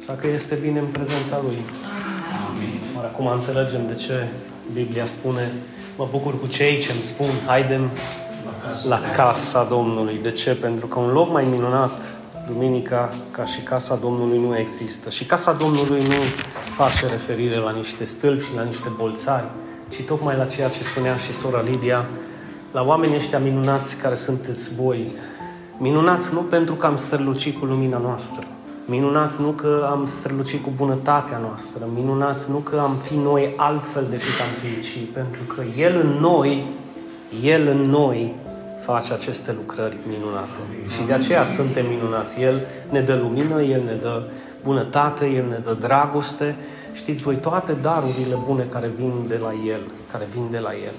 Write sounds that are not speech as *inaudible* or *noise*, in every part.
Așa că este bine în prezența Lui. Amin. acum înțelegem de ce Biblia spune mă bucur cu cei ce îmi spun haidem la casa Domnului. De ce? Pentru că un loc mai minunat duminica ca și casa Domnului nu există. Și casa Domnului nu face referire la niște stâlpi și la niște bolțari, ci tocmai la ceea ce spunea și sora Lidia, la oamenii ăștia minunați care sunteți voi. Minunați nu pentru că am strălucit cu lumina noastră, Minunați nu că am strălucit cu bunătatea noastră, minunați nu că am fi noi altfel decât am fi, ci pentru că El în noi, El în noi face aceste lucrări minunate. Și de aceea suntem minunați. El ne dă lumină, El ne dă bunătate, El ne dă dragoste. Știți voi, toate darurile bune care vin de la El, care vin de la El.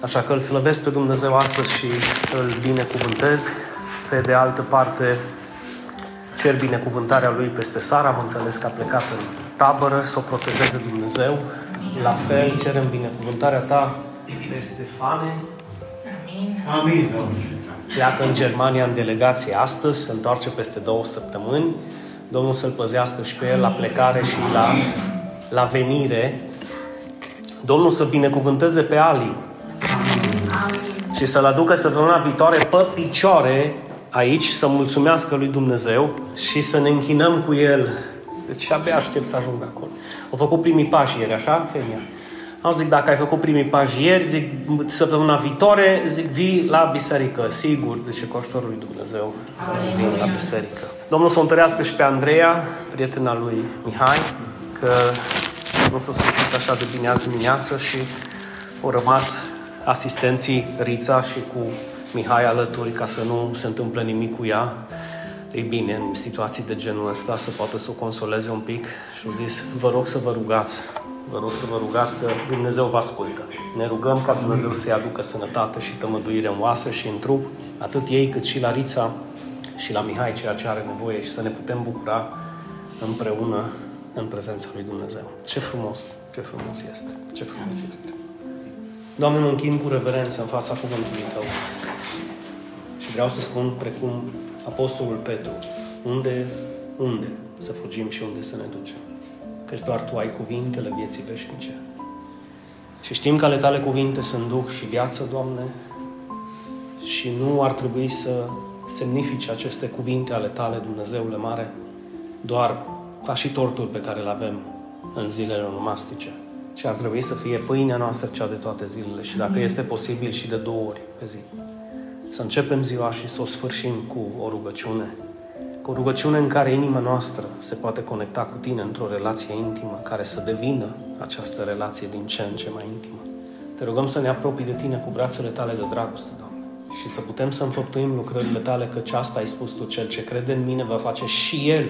Așa că îl slăvesc pe Dumnezeu astăzi și îl binecuvântez. Pe de altă parte, cer binecuvântarea Lui peste Sara, am înțeles că a plecat în tabără să o protejeze Dumnezeu. La fel cerem binecuvântarea Ta peste Fane. Amin. Amin, Pleacă în Germania în delegație astăzi, se întoarce peste două săptămâni. Domnul să-l păzească și pe el la plecare și la, la venire. Domnul să binecuvânteze pe Ali. Amin. Și să-l aducă săptămâna viitoare pe picioare aici să mulțumească lui Dumnezeu și să ne închinăm cu El. Zice, și abia aștept să ajung acolo. Au făcut primii pași ieri, așa, femeia? Am zic, dacă ai făcut primii pași ieri, zic, săptămâna viitoare, zic, vii la biserică. Sigur, zice coștorul lui Dumnezeu, Amin. vin la biserică. Domnul să o întărească și pe Andreea, prietena lui Mihai, că nu s-a simțit așa de bine azi dimineață și au rămas asistenții Rița și cu Mihai alături ca să nu se întâmple nimic cu ea. E bine, în situații de genul ăsta să poată să o consoleze un pic și au zis, vă rog să vă rugați, vă rog să vă rugați că Dumnezeu vă ascultă. Ne rugăm ca Dumnezeu să-i aducă sănătate și tămăduire în oasă și în trup, atât ei cât și la Rița și la Mihai, ceea ce are nevoie și să ne putem bucura împreună în prezența lui Dumnezeu. Ce frumos, ce frumos este, ce frumos este. Doamne, mă închin cu reverență în fața cuvântului Tău. Și vreau să spun, precum Apostolul Petru, unde, unde să fugim și unde să ne ducem. Căci doar Tu ai cuvintele vieții veșnice. Și știm că ale Tale cuvinte sunt Duh și viață, Doamne, și nu ar trebui să semnifice aceste cuvinte ale Tale, Dumnezeule Mare, doar ca și tortul pe care îl avem în zilele nomastice, ci ar trebui să fie pâinea noastră cea de toate zilele și dacă este posibil și de două ori pe zi. Să începem ziua și să o sfârșim cu o rugăciune, cu o rugăciune în care inima noastră se poate conecta cu tine într-o relație intimă, care să devină această relație din ce în ce mai intimă. Te rugăm să ne apropii de tine cu brațele tale de dragoste, Doamne, și să putem să înfăptuim lucrările tale, căci asta ai spus tu, cel ce crede în mine va face și el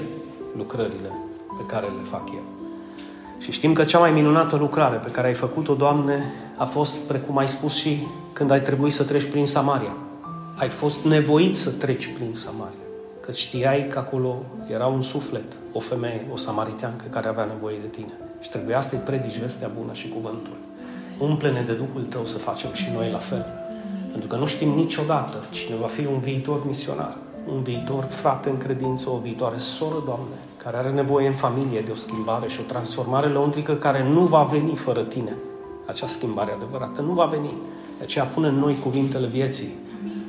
lucrările pe care le fac eu. Și știm că cea mai minunată lucrare pe care ai făcut-o, Doamne, a fost, precum ai spus și când ai trebuit să treci prin Samaria. Ai fost nevoit să treci prin Samaria. Că știai că acolo era un suflet, o femeie, o samariteancă care avea nevoie de tine. Și trebuia să-i predici vestea bună și cuvântul. Umple-ne de Duhul Tău să facem și noi la fel. Pentru că nu știm niciodată cine va fi un viitor misionar, un viitor frate în credință, o viitoare soră, Doamne, care are nevoie în familie de o schimbare și o transformare lăuntrică care nu va veni fără tine. Acea schimbare adevărată nu va veni. De aceea pune în noi cuvintele vieții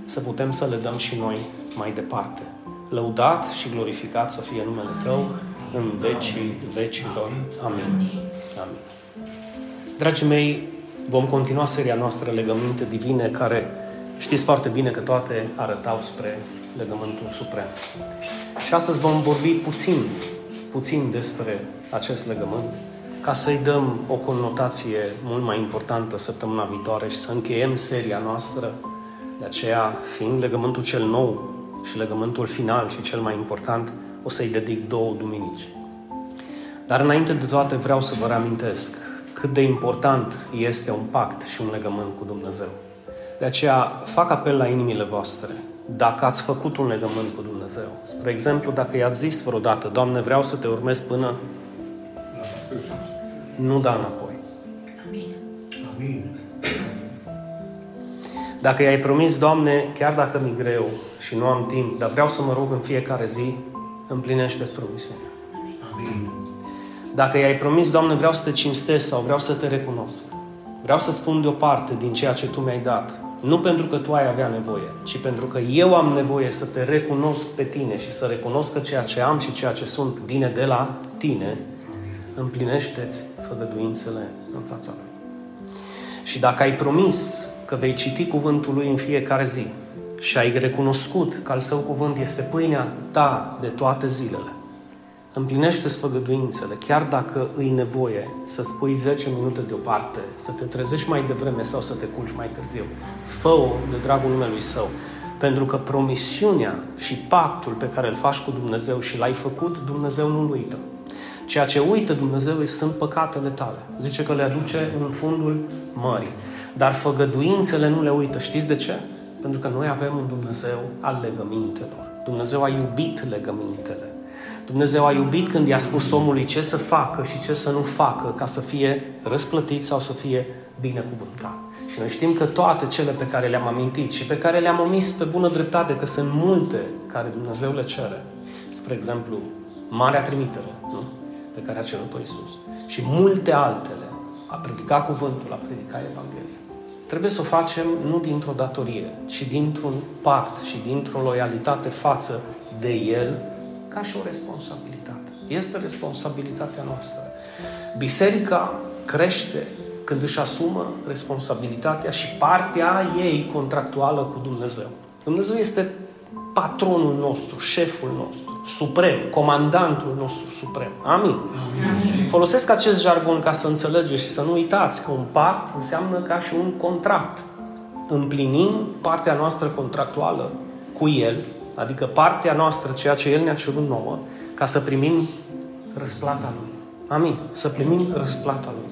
să putem să le dăm și noi mai departe. Lăudat și glorificat să fie numele Tău în vecii vecilor. Amin. Amin. Dragii mei, vom continua seria noastră Legăminte Divine, care știți foarte bine că toate arătau spre legământul suprem. Și astăzi vom vorbi puțin, puțin despre acest legământ, ca să-i dăm o conotație mult mai importantă săptămâna viitoare și să încheiem seria noastră. De aceea, fiind legământul cel nou și legământul final și cel mai important, o să-i dedic două duminici. Dar înainte de toate vreau să vă reamintesc cât de important este un pact și un legământ cu Dumnezeu. De aceea fac apel la inimile voastre, dacă ați făcut un legământ cu Dumnezeu. Spre exemplu, dacă i-ați zis vreodată, Doamne, vreau să te urmez până nu da înapoi. Amin. Amin. Dacă i-ai promis, Doamne, chiar dacă mi greu și nu am timp, dar vreau să mă rog în fiecare zi, împlinește-ți promisiunea. Amin. Dacă i-ai promis, Doamne, vreau să te cinstesc sau vreau să te recunosc, vreau să spun deoparte din ceea ce Tu mi-ai dat, nu pentru că Tu ai avea nevoie, ci pentru că eu am nevoie să te recunosc pe Tine și să recunosc că ceea ce am și ceea ce sunt vine de la Tine, împlinește-ți făgăduințele în fața Lui. Și dacă ai promis că vei citi cuvântul Lui în fiecare zi și ai recunoscut că al Său cuvânt este pâinea ta de toate zilele, împlinește sfăgăduințele, chiar dacă îi nevoie să spui 10 minute deoparte, să te trezești mai devreme sau să te culci mai târziu. Fă-o de dragul numelui Său. Pentru că promisiunea și pactul pe care îl faci cu Dumnezeu și l-ai făcut, Dumnezeu nu-l uită. Ceea ce uită Dumnezeu sunt păcatele tale. Zice că le aduce în fundul mării. Dar făgăduințele nu le uită. Știți de ce? Pentru că noi avem un Dumnezeu al legămintelor. Dumnezeu a iubit legămintele. Dumnezeu a iubit când i-a spus omului ce să facă și ce să nu facă ca să fie răsplătit sau să fie binecuvântat. Și noi știm că toate cele pe care le-am amintit și pe care le-am omis pe bună dreptate, că sunt multe care Dumnezeu le cere. Spre exemplu, Marea Trimitere, nu? pe care a cerut-o Iisus. Și multe altele. A predica cuvântul, a predica Evanghelia. Trebuie să o facem nu dintr-o datorie, ci dintr-un pact și dintr-o loialitate față de El ca și o responsabilitate. Este responsabilitatea noastră. Biserica crește când își asumă responsabilitatea și partea ei contractuală cu Dumnezeu. Dumnezeu este patronul nostru, șeful nostru, suprem, comandantul nostru suprem. Amin. Amin. Folosesc acest jargon ca să înțelegeți și să nu uitați că un pact înseamnă ca și un contract. Împlinim partea noastră contractuală cu El, adică partea noastră, ceea ce El ne-a cerut nouă, ca să primim răsplata Lui. Amin. Să primim răsplata Lui.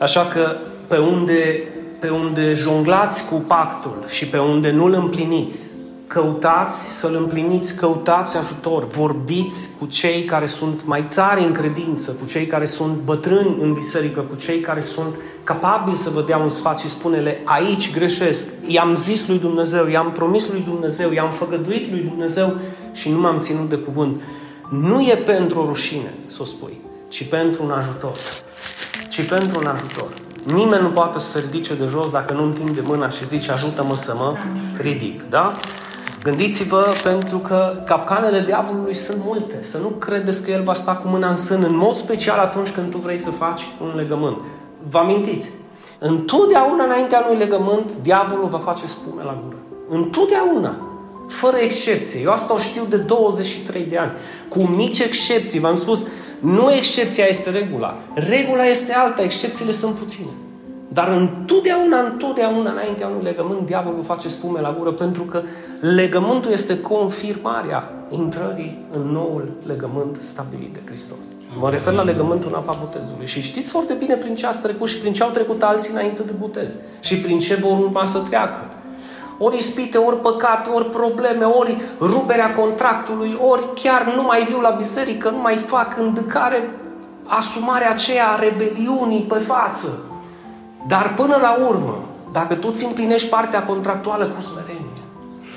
Așa că pe unde, pe unde jonglați cu pactul și pe unde nu-l împliniți, căutați să-L împliniți, căutați ajutor, vorbiți cu cei care sunt mai tari în credință, cu cei care sunt bătrâni în biserică, cu cei care sunt capabili să vă dea un sfat și spune-le, aici greșesc, i-am zis lui Dumnezeu, i-am promis lui Dumnezeu, i-am făgăduit lui Dumnezeu și nu m-am ținut de cuvânt. Nu e pentru o rușine să o spui, ci pentru un ajutor. Ci pentru un ajutor. Nimeni nu poate să se ridice de jos dacă nu întinde mâna și zice ajută-mă să mă ridic. Da? Gândiți-vă pentru că capcanele diavolului sunt multe. Să nu credeți că el va sta cu mâna în sân, în mod special atunci când tu vrei să faci un legământ. Vă amintiți? Întotdeauna înaintea unui legământ, diavolul va face spume la gură. Întotdeauna. Fără excepție. Eu asta o știu de 23 de ani. Cu mici excepții. V-am spus, nu excepția este regula. Regula este alta, excepțiile sunt puține. Dar întotdeauna, întotdeauna, înaintea unui legământ, diavolul face spume la gură, pentru că legământul este confirmarea intrării în noul legământ stabilit de Hristos. Mă refer la legământul în apa botezului. Și știți foarte bine prin ce ați trecut și prin ce au trecut alții înainte de botez. Și prin ce vor urma să treacă. Ori ispite, ori păcate, ori probleme, ori ruperea contractului, ori chiar nu mai viu la biserică, nu mai fac îndăcare, asumarea aceea a rebeliunii pe față. Dar până la urmă, dacă tu îți împlinești partea contractuală cu smerenie,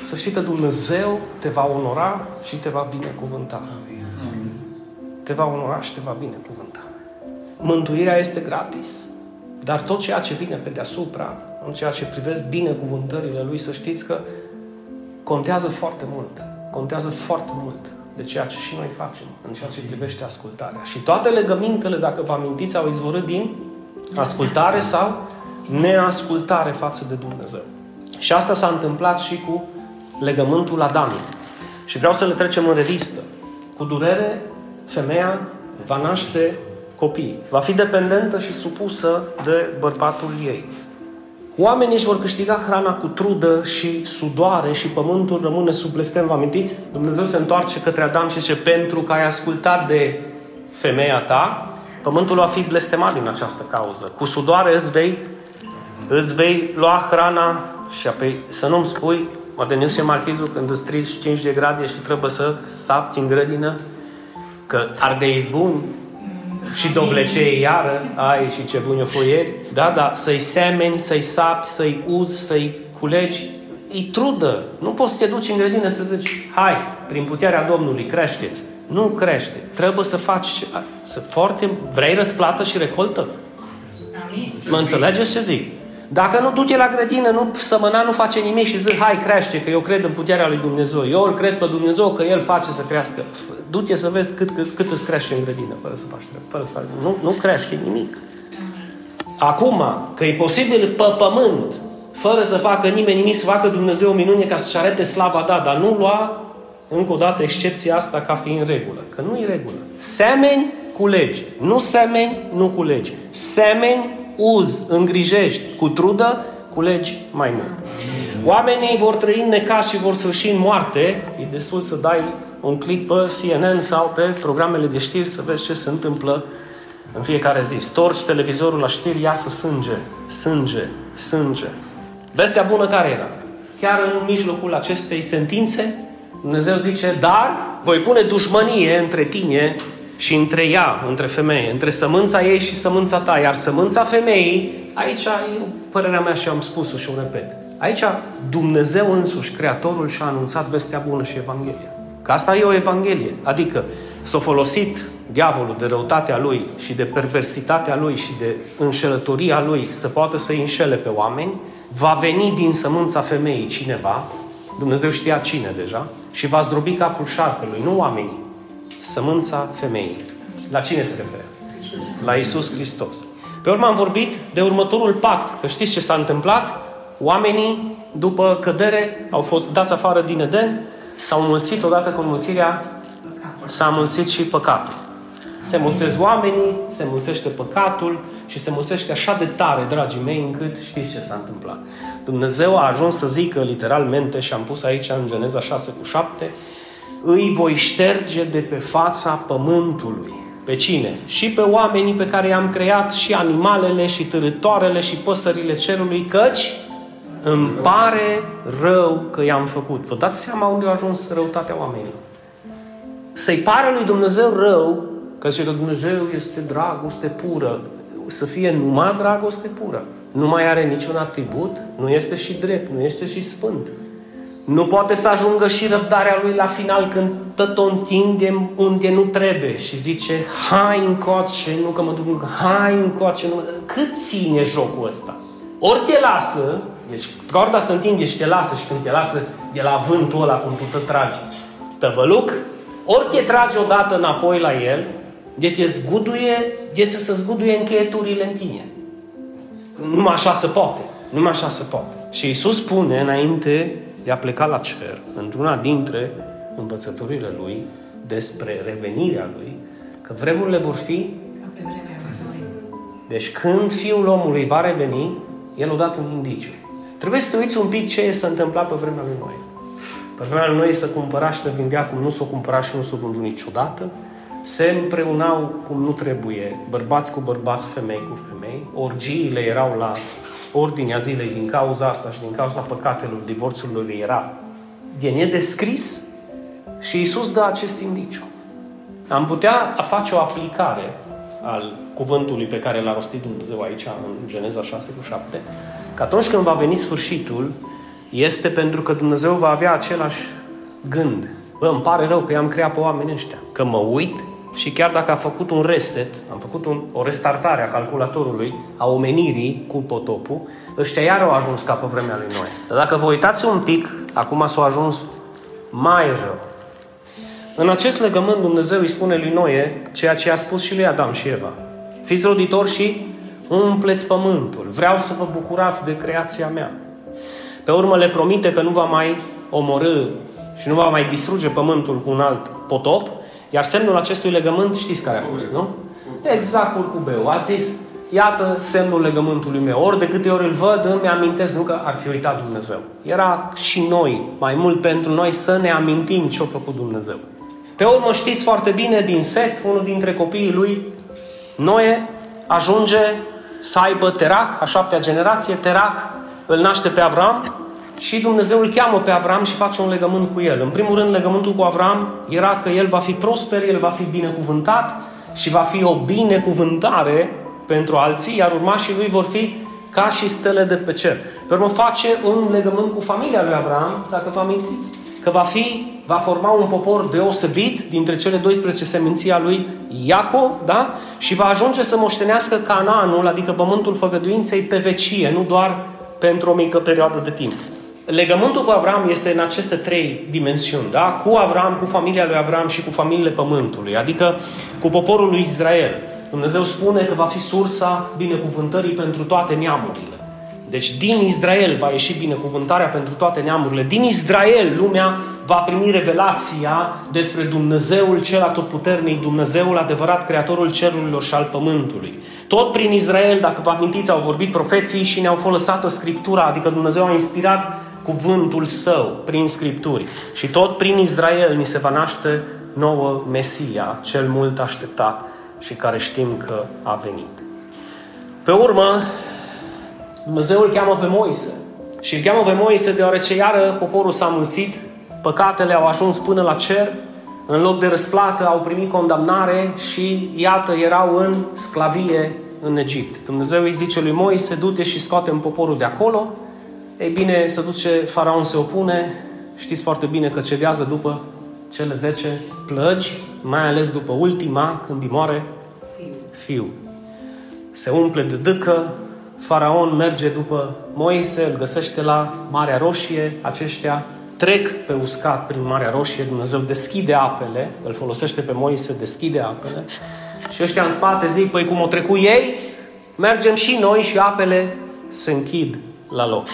să știi că Dumnezeu te va onora și te va binecuvânta. Te va onora și te va binecuvânta. Mântuirea este gratis, dar tot ceea ce vine pe deasupra, în ceea ce privesc binecuvântările Lui, să știți că contează foarte mult. Contează foarte mult de ceea ce și noi facem în ceea ce privește ascultarea. Și toate legămintele, dacă vă amintiți, au izvorât din Ascultare sau neascultare față de Dumnezeu. Și asta s-a întâmplat și cu legământul Adam. Și vreau să le trecem în revistă. Cu durere, femeia va naște copii. Va fi dependentă și supusă de bărbatul ei. Oamenii își vor câștiga hrana cu trudă și sudoare și pământul rămâne sub blestem. Vă amintiți? Dumnezeu se întoarce către Adam și zice, pentru că ai ascultat de femeia ta, Pământul va fi blestemat din această cauză. Cu sudoare îți vei, îți vei lua hrana și apoi să nu-mi spui, mă și marchizul când îți 35 de grade și trebuie să sapti în grădină, că ardei buni și doblecei iară, ai și ce bun o foieri. Da, da, să-i semeni, să-i sapi, să-i uzi, să-i culegi, îi trudă. Nu poți să te duci în grădină să zici, hai, prin puterea Domnului, creșteți nu crește. Trebuie să faci să foarte... Vrei răsplată și recoltă? Amin. Mă înțelegeți ce zic? Dacă nu duce la grădină, nu sămâna nu face nimic și zic, hai, crește, că eu cred în puterea lui Dumnezeu. Eu îl cred pe Dumnezeu că El face să crească. Du-te să vezi cât, cât, cât îți crește în grădină, fără să faci treabă. Fără să faci... Nu, nu crește nimic. Acum, că e posibil pe pământ, fără să facă nimeni nimic, să facă Dumnezeu o minune ca să-și arete slava, da, dar nu lua încă o dată excepția asta ca fiind regulă. Că nu e regulă. Semeni, culegi. Nu semeni, nu culegi. Semeni, uz, îngrijești cu trudă, culegi mai mult. Oamenii vor trăi în necas și vor sfârși în moarte. E destul să dai un click pe CNN sau pe programele de știri să vezi ce se întâmplă în fiecare zi. Storci televizorul la știri, iasă sânge, sânge, sânge. Vestea bună care era? Chiar în mijlocul acestei sentințe, Dumnezeu zice, dar voi pune dușmănie între tine și între ea, între femeie, între sămânța ei și sămânța ta. Iar sămânța femeii, aici e părerea mea și am spus-o și o repet. Aici Dumnezeu însuși, Creatorul, și-a anunțat vestea bună și Evanghelia. Că asta e o Evanghelie. Adică s-a folosit diavolul de răutatea lui și de perversitatea lui și de înșelătoria lui să poată să-i înșele pe oameni, va veni din sămânța femeii cineva, Dumnezeu știa cine deja, și va zdrobi capul șarpelui, nu oamenii, sămânța femeii. La cine se referă? La Isus Hristos. Pe urmă am vorbit de următorul pact, că știți ce s-a întâmplat? Oamenii, după cădere, au fost dați afară din Eden, s-au înmulțit odată cu înmulțirea, s-a înmulțit și păcatul. Se mulțesc oamenii, se mulțește păcatul și se mulțește așa de tare, dragii mei, încât știți ce s-a întâmplat. Dumnezeu a ajuns să zică literalmente, și am pus aici în Geneza 6 cu 7, îi voi șterge de pe fața pământului. Pe cine? Și pe oamenii pe care i-am creat, și animalele, și târătoarele, și păsările cerului, căci îmi pare rău că i-am făcut. Vă dați seama unde a ajuns răutatea oamenilor? Să-i pare lui Dumnezeu rău Că zice că Dumnezeu este dragoste pură. Să fie numai dragoste pură. Nu mai are niciun atribut, nu este și drept, nu este și sfânt. Nu poate să ajungă și răbdarea lui la final când tot o întinde unde nu trebuie și zice hai încoace, nu că mă duc, hai încoace, nu cât ține jocul ăsta? Ori te lasă, deci corda se întinde și te lasă și când te lasă de la vântul ăla cum tu te tragi tăvăluc, ori te tragi odată înapoi la el de te zguduie, de să se zguduie încheieturile în tine. Numai așa se poate. Numai așa se poate. Și Isus spune înainte de a pleca la cer, într-una dintre învățăturile Lui, despre revenirea Lui, că vremurile vor fi deci când Fiul omului va reveni, El a dat un indiciu. Trebuie să te uiți un pic ce s-a întâmplat pe vremea lui Noi. Pe vremea lui Noi să cumpăra și să vindea cum nu s-o cumpăra și nu s-o vândut niciodată se împreunau cum nu trebuie, bărbați cu bărbați, femei cu femei, orgiile erau la ordinea zilei din cauza asta și din cauza păcatelor, divorțului era de nedescris și Iisus dă acest indiciu. Am putea face o aplicare al cuvântului pe care l-a rostit Dumnezeu aici în Geneza 6 cu 7, că atunci când va veni sfârșitul, este pentru că Dumnezeu va avea același gând. Bă, îmi pare rău că i-am creat pe oamenii ăștia. Că mă uit și chiar dacă a făcut un reset, am făcut un, o restartare a calculatorului, a omenirii cu potopul, ăștia iar au ajuns ca pe vremea lui Noe. Dar dacă vă uitați un pic, acum s-au ajuns mai rău. În acest legământ Dumnezeu îi spune lui Noe ceea ce a spus și lui Adam și Eva. Fiți roditori și umpleți pământul. Vreau să vă bucurați de creația mea. Pe urmă le promite că nu va mai omorâ și nu va mai distruge pământul cu un alt potop, iar semnul acestui legământ știți care a fost, nu? Exact curcubeu. A zis, iată semnul legământului meu. Ori de câte ori îl văd, îmi amintesc, nu că ar fi uitat Dumnezeu. Era și noi, mai mult pentru noi, să ne amintim ce a făcut Dumnezeu. Pe urmă știți foarte bine, din Set, unul dintre copiii lui, Noe, ajunge să aibă Terach, a șaptea generație, Terach îl naște pe Avram și Dumnezeu îl cheamă pe Avram și face un legământ cu el. În primul rând, legământul cu Avram era că el va fi prosper, el va fi binecuvântat și va fi o binecuvântare pentru alții, iar urmașii lui vor fi ca și stele de pe cer. Pe urmă face un legământ cu familia lui Avram, dacă vă amintiți, că va fi, va forma un popor deosebit dintre cele 12 seminții a lui Iacov, da? Și va ajunge să moștenească Canaanul, adică pământul făgăduinței, pe vecie, nu doar pentru o mică perioadă de timp. Legământul cu Avram este în aceste trei dimensiuni, da? Cu Avram, cu familia lui Avram și cu familiile pământului, adică cu poporul lui Israel. Dumnezeu spune că va fi sursa binecuvântării pentru toate neamurile. Deci din Israel va ieși binecuvântarea pentru toate neamurile. Din Israel lumea va primi revelația despre Dumnezeul cel atotputernic, Dumnezeul adevărat, Creatorul cerurilor și al pământului. Tot prin Israel, dacă vă amintiți, au vorbit profeții și ne-au folosit Scriptura, adică Dumnezeu a inspirat cuvântul său prin Scripturi. Și tot prin Israel ni se va naște nouă Mesia, cel mult așteptat și care știm că a venit. Pe urmă, Dumnezeu îl cheamă pe Moise. Și îl cheamă pe Moise deoarece iară poporul s-a mulțit, păcatele au ajuns până la cer, în loc de răsplată au primit condamnare și iată erau în sclavie în Egipt. Dumnezeu îi zice lui Moise, du-te și scoate poporul de acolo. Ei bine, să duce, faraon se opune, știți foarte bine că cedează după cele 10 plăgi, mai ales după ultima, când îi moare fiul. Se umple de dâcă, Faraon merge după Moise, îl găsește la Marea Roșie, aceștia trec pe uscat prin Marea Roșie, Dumnezeu deschide apele, îl folosește pe Moise, deschide apele și ăștia în spate zic, păi cum o trecut ei, mergem și noi și apele se închid la loc.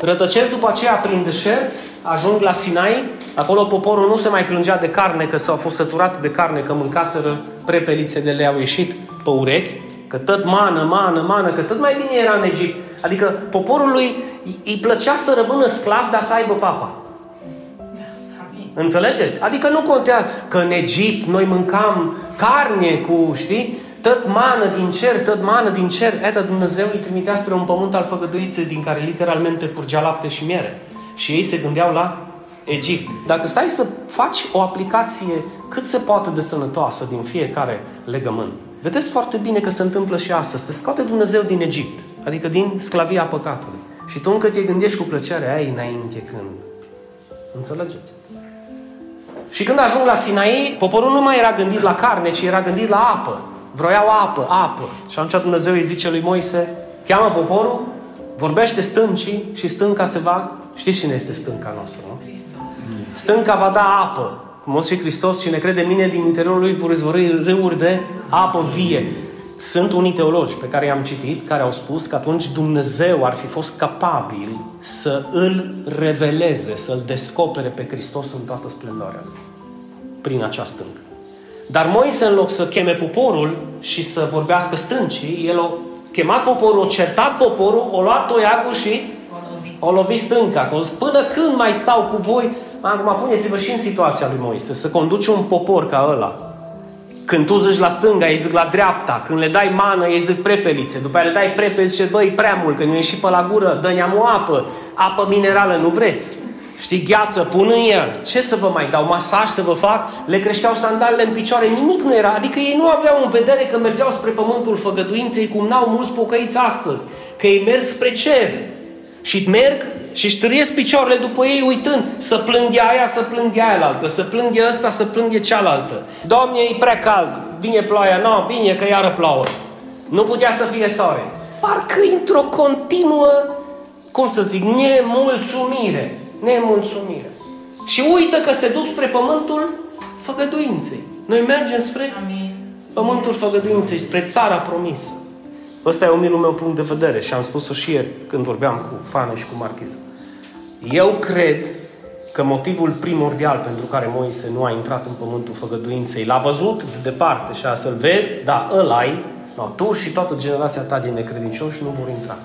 Rătăcesc după aceea prin deșert, ajung la Sinai, acolo poporul nu se mai plângea de carne, că s-au fost săturat de carne, că mâncaseră prepelițe de le au ieșit pe urechi, că tot mană, mană, mană, că tot mai bine era în Egipt. Adică poporului îi plăcea să rămână sclav, dar să aibă papa. Înțelegeți? Adică nu contează că în Egipt noi mâncam carne cu, știi, tot mană din cer, tot mană din cer. Eta Dumnezeu îi trimitea spre un pământ al făgăduiței din care literalmente curgea lapte și miere. Și ei se gândeau la Egipt. Dacă stai să faci o aplicație cât se poate de sănătoasă din fiecare legământ, vedeți foarte bine că se întâmplă și astăzi. Te scoate Dumnezeu din Egipt, adică din sclavia păcatului. Și tu încă te gândești cu plăcere, ai înainte când. Înțelegeți? Și când ajung la Sinai, poporul nu mai era gândit la carne, ci era gândit la apă. Vroiau apă, apă. Și atunci Dumnezeu îi zice lui Moise, cheamă poporul, vorbește stâncii și stânca se va... Știți cine este stânca noastră, nu? Stânca va da apă. Cum o și Hristos, cine crede în mine, din interiorul lui vor izvorâi râuri de apă vie. Sunt unii teologi pe care i-am citit, care au spus că atunci Dumnezeu ar fi fost capabil să îl reveleze, să îl descopere pe Hristos în toată splendoarea lui. Prin această stâncă. Dar Moise, în loc să cheme poporul și să vorbească stâncii, el a chemat poporul, a certat poporul, o luat toiagul și o lovit stânca. Că până când mai stau cu voi? Acum puneți-vă și în situația lui Moise, să conduci un popor ca ăla. Când tu zici la stânga, ei zic la dreapta. Când le dai mană, ei zic prepelițe. După aia le dai prepelițe, zice, băi, prea mult, că nu e și pe la gură, dă o apă, apă minerală, nu vreți. Știi, gheață, pun în el. Ce să vă mai dau? Masaj să vă fac? Le creșteau sandalele în picioare, nimic nu era. Adică ei nu aveau în vedere că mergeau spre pământul făgăduinței, cum n-au mulți pocăiți astăzi. Că ei merg spre cer. Și merg și își târiesc picioarele după ei uitând să plânghe aia, să plânghe aia altă, să plânghe ăsta, să plânghe cealaltă. Doamne, e prea cald, vine ploaia, nu, no, bine că iară plouă. Nu putea să fie soare. Parcă într-o continuă, cum să zic, nemulțumire nemulțumire. Și uită că se duc spre pământul făgăduinței. Noi mergem spre Amin. pământul făgăduinței, spre țara promisă. Ăsta e umilul meu punct de vedere și am spus-o și ieri când vorbeam cu Fane și cu Marchizu. Eu cred că motivul primordial pentru care Moise nu a intrat în pământul făgăduinței, l-a văzut de departe și a să-l vezi, da, ăla ai, no, tu și toată generația ta din necredincioși nu vor intra.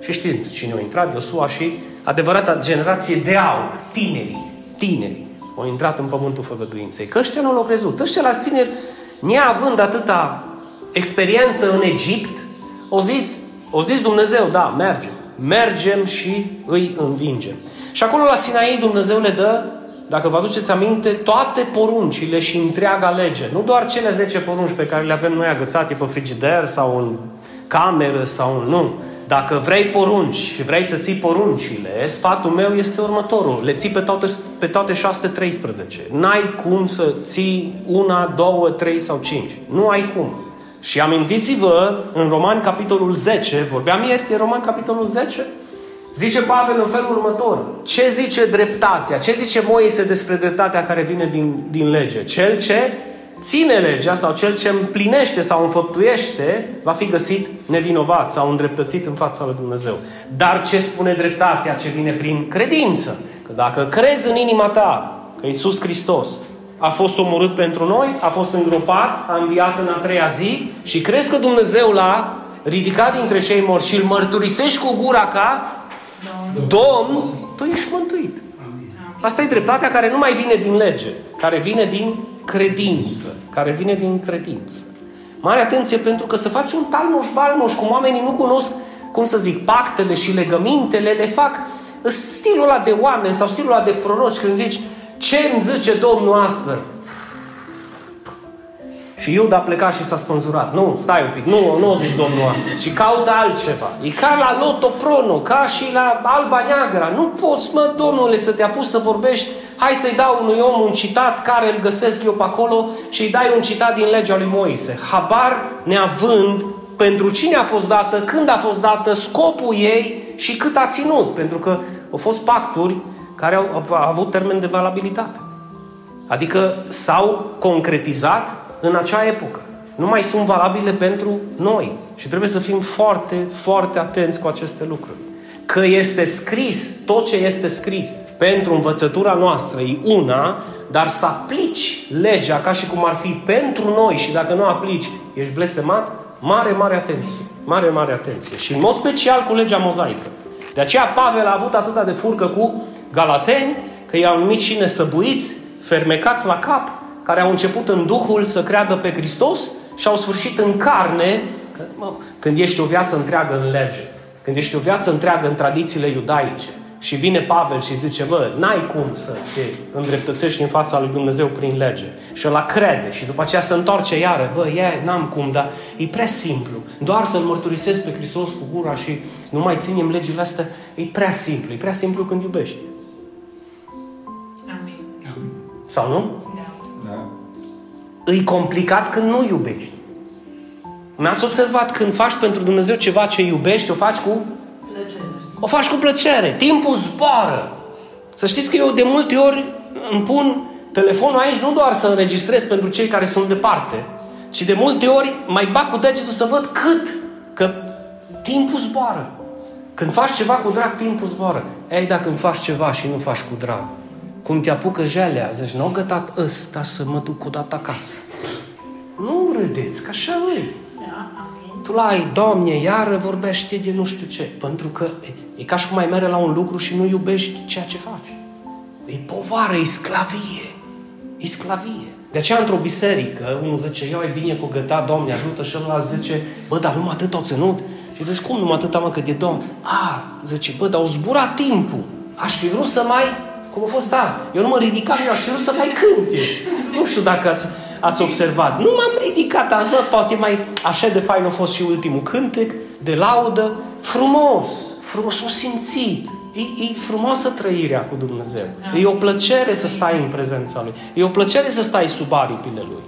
Și știți cine a intrat? Iosua și adevărata generație de aur, tinerii, tinerii, au intrat în pământul făgăduinței. Că ăștia nu l-au crezut. Ăștia la tineri, neavând atâta experiență în Egipt, au zis, au zis Dumnezeu, da, mergem. Mergem și îi învingem. Și acolo la Sinaii Dumnezeu le dă, dacă vă aduceți aminte, toate poruncile și întreaga lege. Nu doar cele 10 porunci pe care le avem noi agățate pe frigider sau în cameră sau în... Nu dacă vrei porunci și vrei să ții poruncile, sfatul meu este următorul. Le ții pe toate, pe toate 613. N-ai cum să ții una, două, trei sau cinci. Nu ai cum. Și amintiți-vă, în Roman capitolul 10, vorbeam ieri de Roman capitolul 10, zice Pavel în felul următor. Ce zice dreptatea? Ce zice Moise despre dreptatea care vine din, din lege? Cel ce ține legea sau cel ce împlinește sau înfăptuiește va fi găsit nevinovat sau îndreptățit în fața lui Dumnezeu. Dar ce spune dreptatea ce vine prin credință? Că dacă crezi în inima ta că Iisus Hristos a fost omorât pentru noi, a fost îngropat, a înviat în a treia zi și crezi că Dumnezeu l-a ridicat dintre cei morți și îl mărturisești cu gura ca Domn, tu ești mântuit. Asta e dreptatea care nu mai vine din lege, care vine din credință, care vine din credință. Mare atenție pentru că să faci un talmoș-balmoș cum oamenii nu cunosc, cum să zic, pactele și legămintele, le fac stilul ăla de oameni sau stilul ăla de proroci când zici ce îmi zice Domnul astăzi? Și Iuda a plecat și s-a spânzurat. Nu, stai un pic, nu, nu o zici Domnul astăzi. Și caută altceva. E ca la Loto Prono, ca și la Alba Neagra. Nu poți, mă, Domnule, să te apuci să vorbești. Hai să-i dau unui om un citat care îl găsesc eu pe acolo și îi dai un citat din legea lui Moise. Habar neavând pentru cine a fost dată, când a fost dată, scopul ei și cât a ținut. Pentru că au fost pacturi care au, au avut termen de valabilitate. Adică s-au concretizat în acea epocă. Nu mai sunt valabile pentru noi. Și trebuie să fim foarte, foarte atenți cu aceste lucruri. Că este scris, tot ce este scris pentru învățătura noastră e una, dar să aplici legea ca și cum ar fi pentru noi și dacă nu aplici, ești blestemat, mare, mare atenție. Mare, mare atenție. Și în mod special cu legea mozaică. De aceea Pavel a avut atâta de furcă cu galateni, că i-au numit și nesăbuiți, fermecați la cap, care au început în Duhul să creadă pe Hristos și au sfârșit în carne, că, mă, când ești o viață întreagă în lege, când ești o viață întreagă în tradițiile iudaice, și vine Pavel și zice, bă, n-ai cum să te îndreptățești în fața lui Dumnezeu prin lege. Și ăla crede și după aceea se întoarce iară, bă, e, n-am cum, dar e prea simplu. Doar să-L mărturisesc pe Hristos cu gura și nu mai ținem legile astea, e prea simplu. E prea simplu când iubești. Amin. Sau nu? Îi complicat când nu iubești. N-ați observat când faci pentru Dumnezeu ceva ce iubești, o faci cu? Plăcere. O faci cu plăcere. Timpul zboară. Să știți că eu de multe ori îmi pun telefonul aici nu doar să înregistrez pentru cei care sunt departe, ci de multe ori mai bag cu degetul să văd cât. Că timpul zboară. Când faci ceva cu drag, timpul zboară. Ei, dacă îmi faci ceva și nu faci cu drag, cum te apucă jalea, zici, nu au gătat ăsta să mă duc o dată acasă. Nu râdeți, că așa e. Tu la ai, Doamne, iară vorbește de nu știu ce. Pentru că e, e ca și cum mai mere la un lucru și nu iubești ceea ce faci. E povară, e sclavie. E sclavie. De aceea, într-o biserică, unul zice, eu e bine cu găta, Doamne, ajută, și ălalt zice, bă, dar numai atât au ținut. Și zici, cum numai atât, mă, că de Domn? A, zice, bă, dar au zburat timpul. Aș fi vrut să mai cum a fost azi. Eu nu mă ridicam, eu aș fi să mai cânte. Nu știu dacă ați, ați observat. Nu m-am ridicat azi, mă, poate mai așa de fain a fost și ultimul cântec, de laudă. Frumos, frumos, o simțit. E, e frumoasă trăirea cu Dumnezeu. E o plăcere să stai în prezența Lui. E o plăcere să stai sub aripile Lui.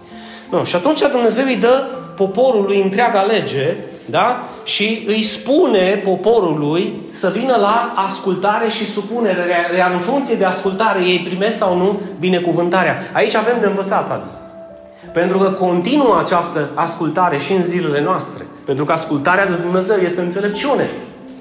Nu. Și atunci Dumnezeu îi dă poporului întreaga lege da? și îi spune poporului să vină la ascultare și supunere. Iar în funcție de ascultare ei primesc sau nu binecuvântarea. Aici avem de învățat, Adi. Pentru că continuă această ascultare și în zilele noastre. Pentru că ascultarea de Dumnezeu este înțelepciune.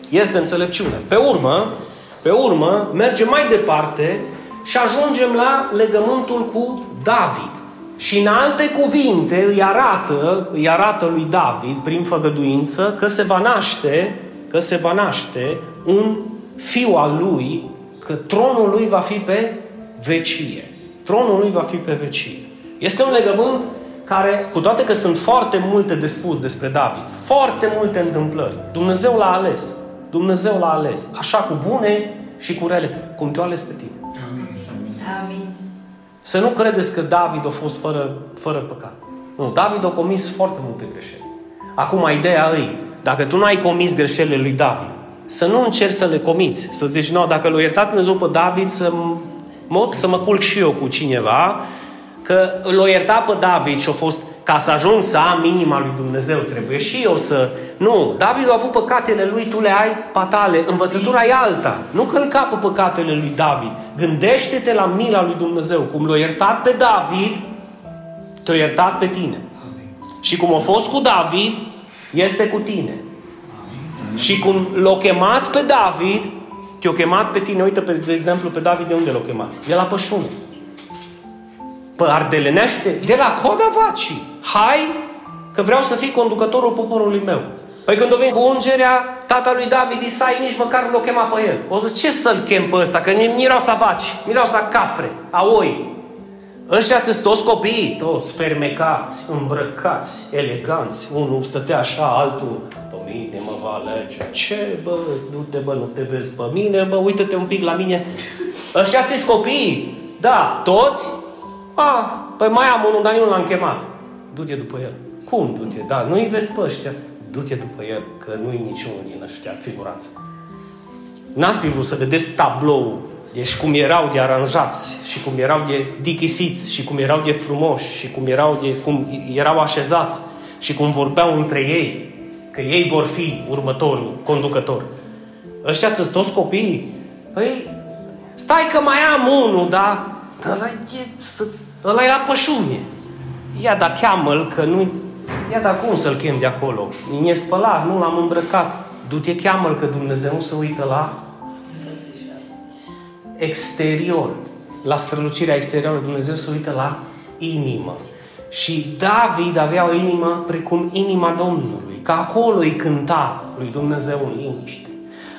Este înțelepciune. Pe urmă, pe urmă, mergem mai departe și ajungem la legământul cu David. Și în alte cuvinte îi arată, îi arată lui David, prin făgăduință, că se va naște, că se va naște un fiu al lui, că tronul lui va fi pe vecie. Tronul lui va fi pe vecie. Este un legământ care, cu toate că sunt foarte multe de spus despre David, foarte multe întâmplări, Dumnezeu l-a ales. Dumnezeu l-a ales. Așa cu bune și cu rele. Cum te-a ales pe tine. Să nu credeți că David a fost fără, fără păcat. Nu, David a comis foarte multe greșeli. Acum, ideea ei, dacă tu nu ai comis greșelile lui David, să nu încerci să le comiți. Să zici, nu, dacă l-a iertat Dumnezeu pe David, să mod să mă culc și eu cu cineva, că l-a iertat pe David și a fost ca să ajung să am inima lui Dumnezeu, trebuie și eu să... Nu, David a avut păcatele lui, tu le ai patale. Învățătura e alta. Nu călca pe păcatele lui David. Gândește-te la mila lui Dumnezeu. Cum l-a iertat pe David, te-a iertat pe tine. Și cum a fost cu David, este cu tine. Și cum l-a chemat pe David, te-a chemat pe tine. Uite, pe, de exemplu, pe David de unde l-a chemat? De la Pășune. Pe Ardelenește, de la Codavaci. Hai, că vreau să fii conducătorul poporului meu. Păi când o veni cu ungerea, tata lui David Isai nici măcar nu l-o chema pe el. O să ce să-l chem pe ăsta? Că mirau să vaci, mirau să capre, a oi. Ăștia ți toți copiii, toți fermecați, îmbrăcați, eleganți. Unul stătea așa, altul, pe mine mă va alege. Ce, bă, nu te bă, nu te vezi pe mine, bă, uită-te un pic la mine. Ăștia ți copiii. Da, toți? A, păi mai am unul, dar nu l-am chemat. Du-te după el. Cum du-te? Da, nu-i vezi pe ăștia. Du-te după el, că nu-i niciunul din ăștia figurați. N-ați fi vrut să vedeți tablou deci cum erau de aranjați și cum erau de dichisiți și cum erau de frumoși și cum erau, de, cum erau așezați și cum vorbeau între ei, că ei vor fi următorul conducător. Ăștia ți toți copiii? Păi, stai că mai am unul, dar ăla e, ăla e la pășune. Ia da cheamă-l că nu... Ia da cum să-l chem de acolo? E spălat, nu l-am îmbrăcat. Du-te, cheamă-l că Dumnezeu nu se uită la exterior, la strălucirea exterioară, Dumnezeu se uită la inimă. Și David avea o inimă precum inima Domnului, că acolo îi cânta lui Dumnezeu în liniște.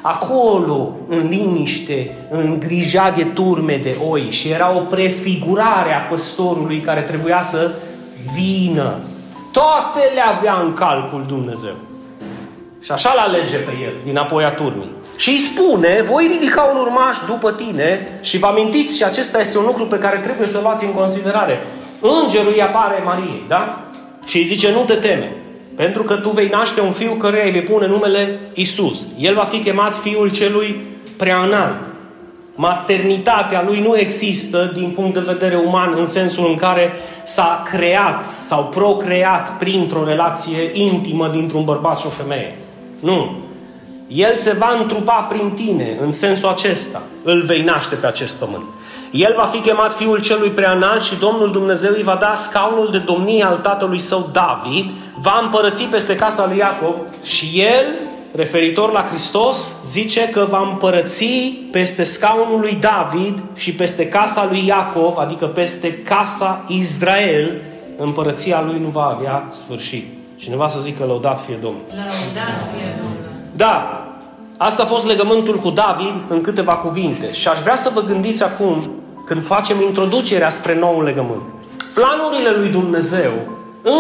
Acolo, în liniște, în grija de turme de oi și era o prefigurare a păstorului care trebuia să vină. Toate le avea în calcul Dumnezeu. Și așa l alege pe el, din apoi a turmii. Și îi spune, voi ridica un urmaș după tine și vă amintiți și acesta este un lucru pe care trebuie să-l luați în considerare. Îngerul îi apare Mariei, da? Și îi zice, nu te teme, pentru că tu vei naște un fiu căruia îi vei pune numele Isus. El va fi chemat fiul celui prea înalt. Maternitatea lui nu există din punct de vedere uman în sensul în care s-a creat sau procreat printr-o relație intimă dintr-un bărbat și o femeie. Nu. El se va întrupa prin tine, în sensul acesta. Îl vei naște pe acest pământ. El va fi chemat Fiul Celui Preanalt și Domnul Dumnezeu îi va da scaunul de domnie al tatălui său David, va împărăți peste casa lui Iacov și el, referitor la Hristos, zice că va împărăți peste scaunul lui David și peste casa lui Iacov, adică peste casa Israel, împărăția lui nu va avea sfârșit. Cineva să zică lăudat fie Domnul. Lăudat fie Domnul. Da, asta a fost legământul cu David în câteva cuvinte. Și aș vrea să vă gândiți acum, când facem introducerea spre noul legământ. Planurile lui Dumnezeu,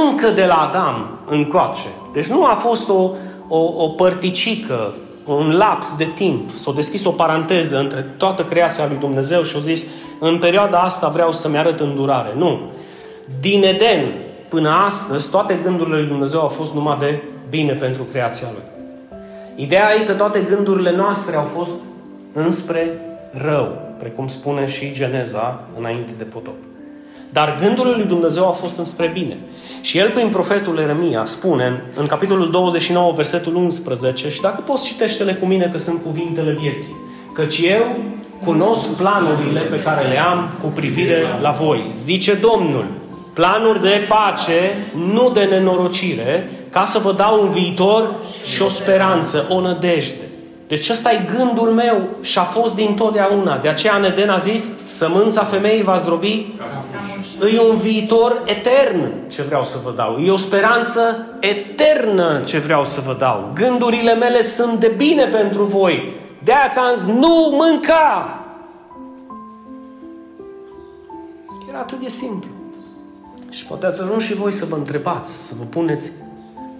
încă de la Adam încoace, deci nu a fost o, o, o părticică, un laps de timp, s-a deschis o paranteză între toată creația lui Dumnezeu și a zis, în perioada asta vreau să-mi arăt îndurare. Nu. Din Eden până astăzi, toate gândurile lui Dumnezeu au fost numai de bine pentru creația lui. Ideea e că toate gândurile noastre au fost înspre rău, precum spune și Geneza înainte de potop. Dar gândurile lui Dumnezeu au fost înspre bine. Și el, prin profetul Eremia, spune în capitolul 29, versetul 11, și dacă poți citește-le cu mine că sunt cuvintele vieții, căci eu cunosc planurile pe care le am cu privire la voi. Zice Domnul, planuri de pace, nu de nenorocire, ca să vă dau un viitor și o speranță, o nădejde. Deci ăsta e gândul meu și a fost din totdeauna. De aceea Neden a zis, sămânța femeii va zdrobi. E un viitor etern ce vreau să vă dau. E o speranță eternă ce vreau să vă dau. Gândurile mele sunt de bine pentru voi. De aia ți-am zis, nu mânca! Era atât de simplu. Și poate să ajung și voi să vă întrebați, să vă puneți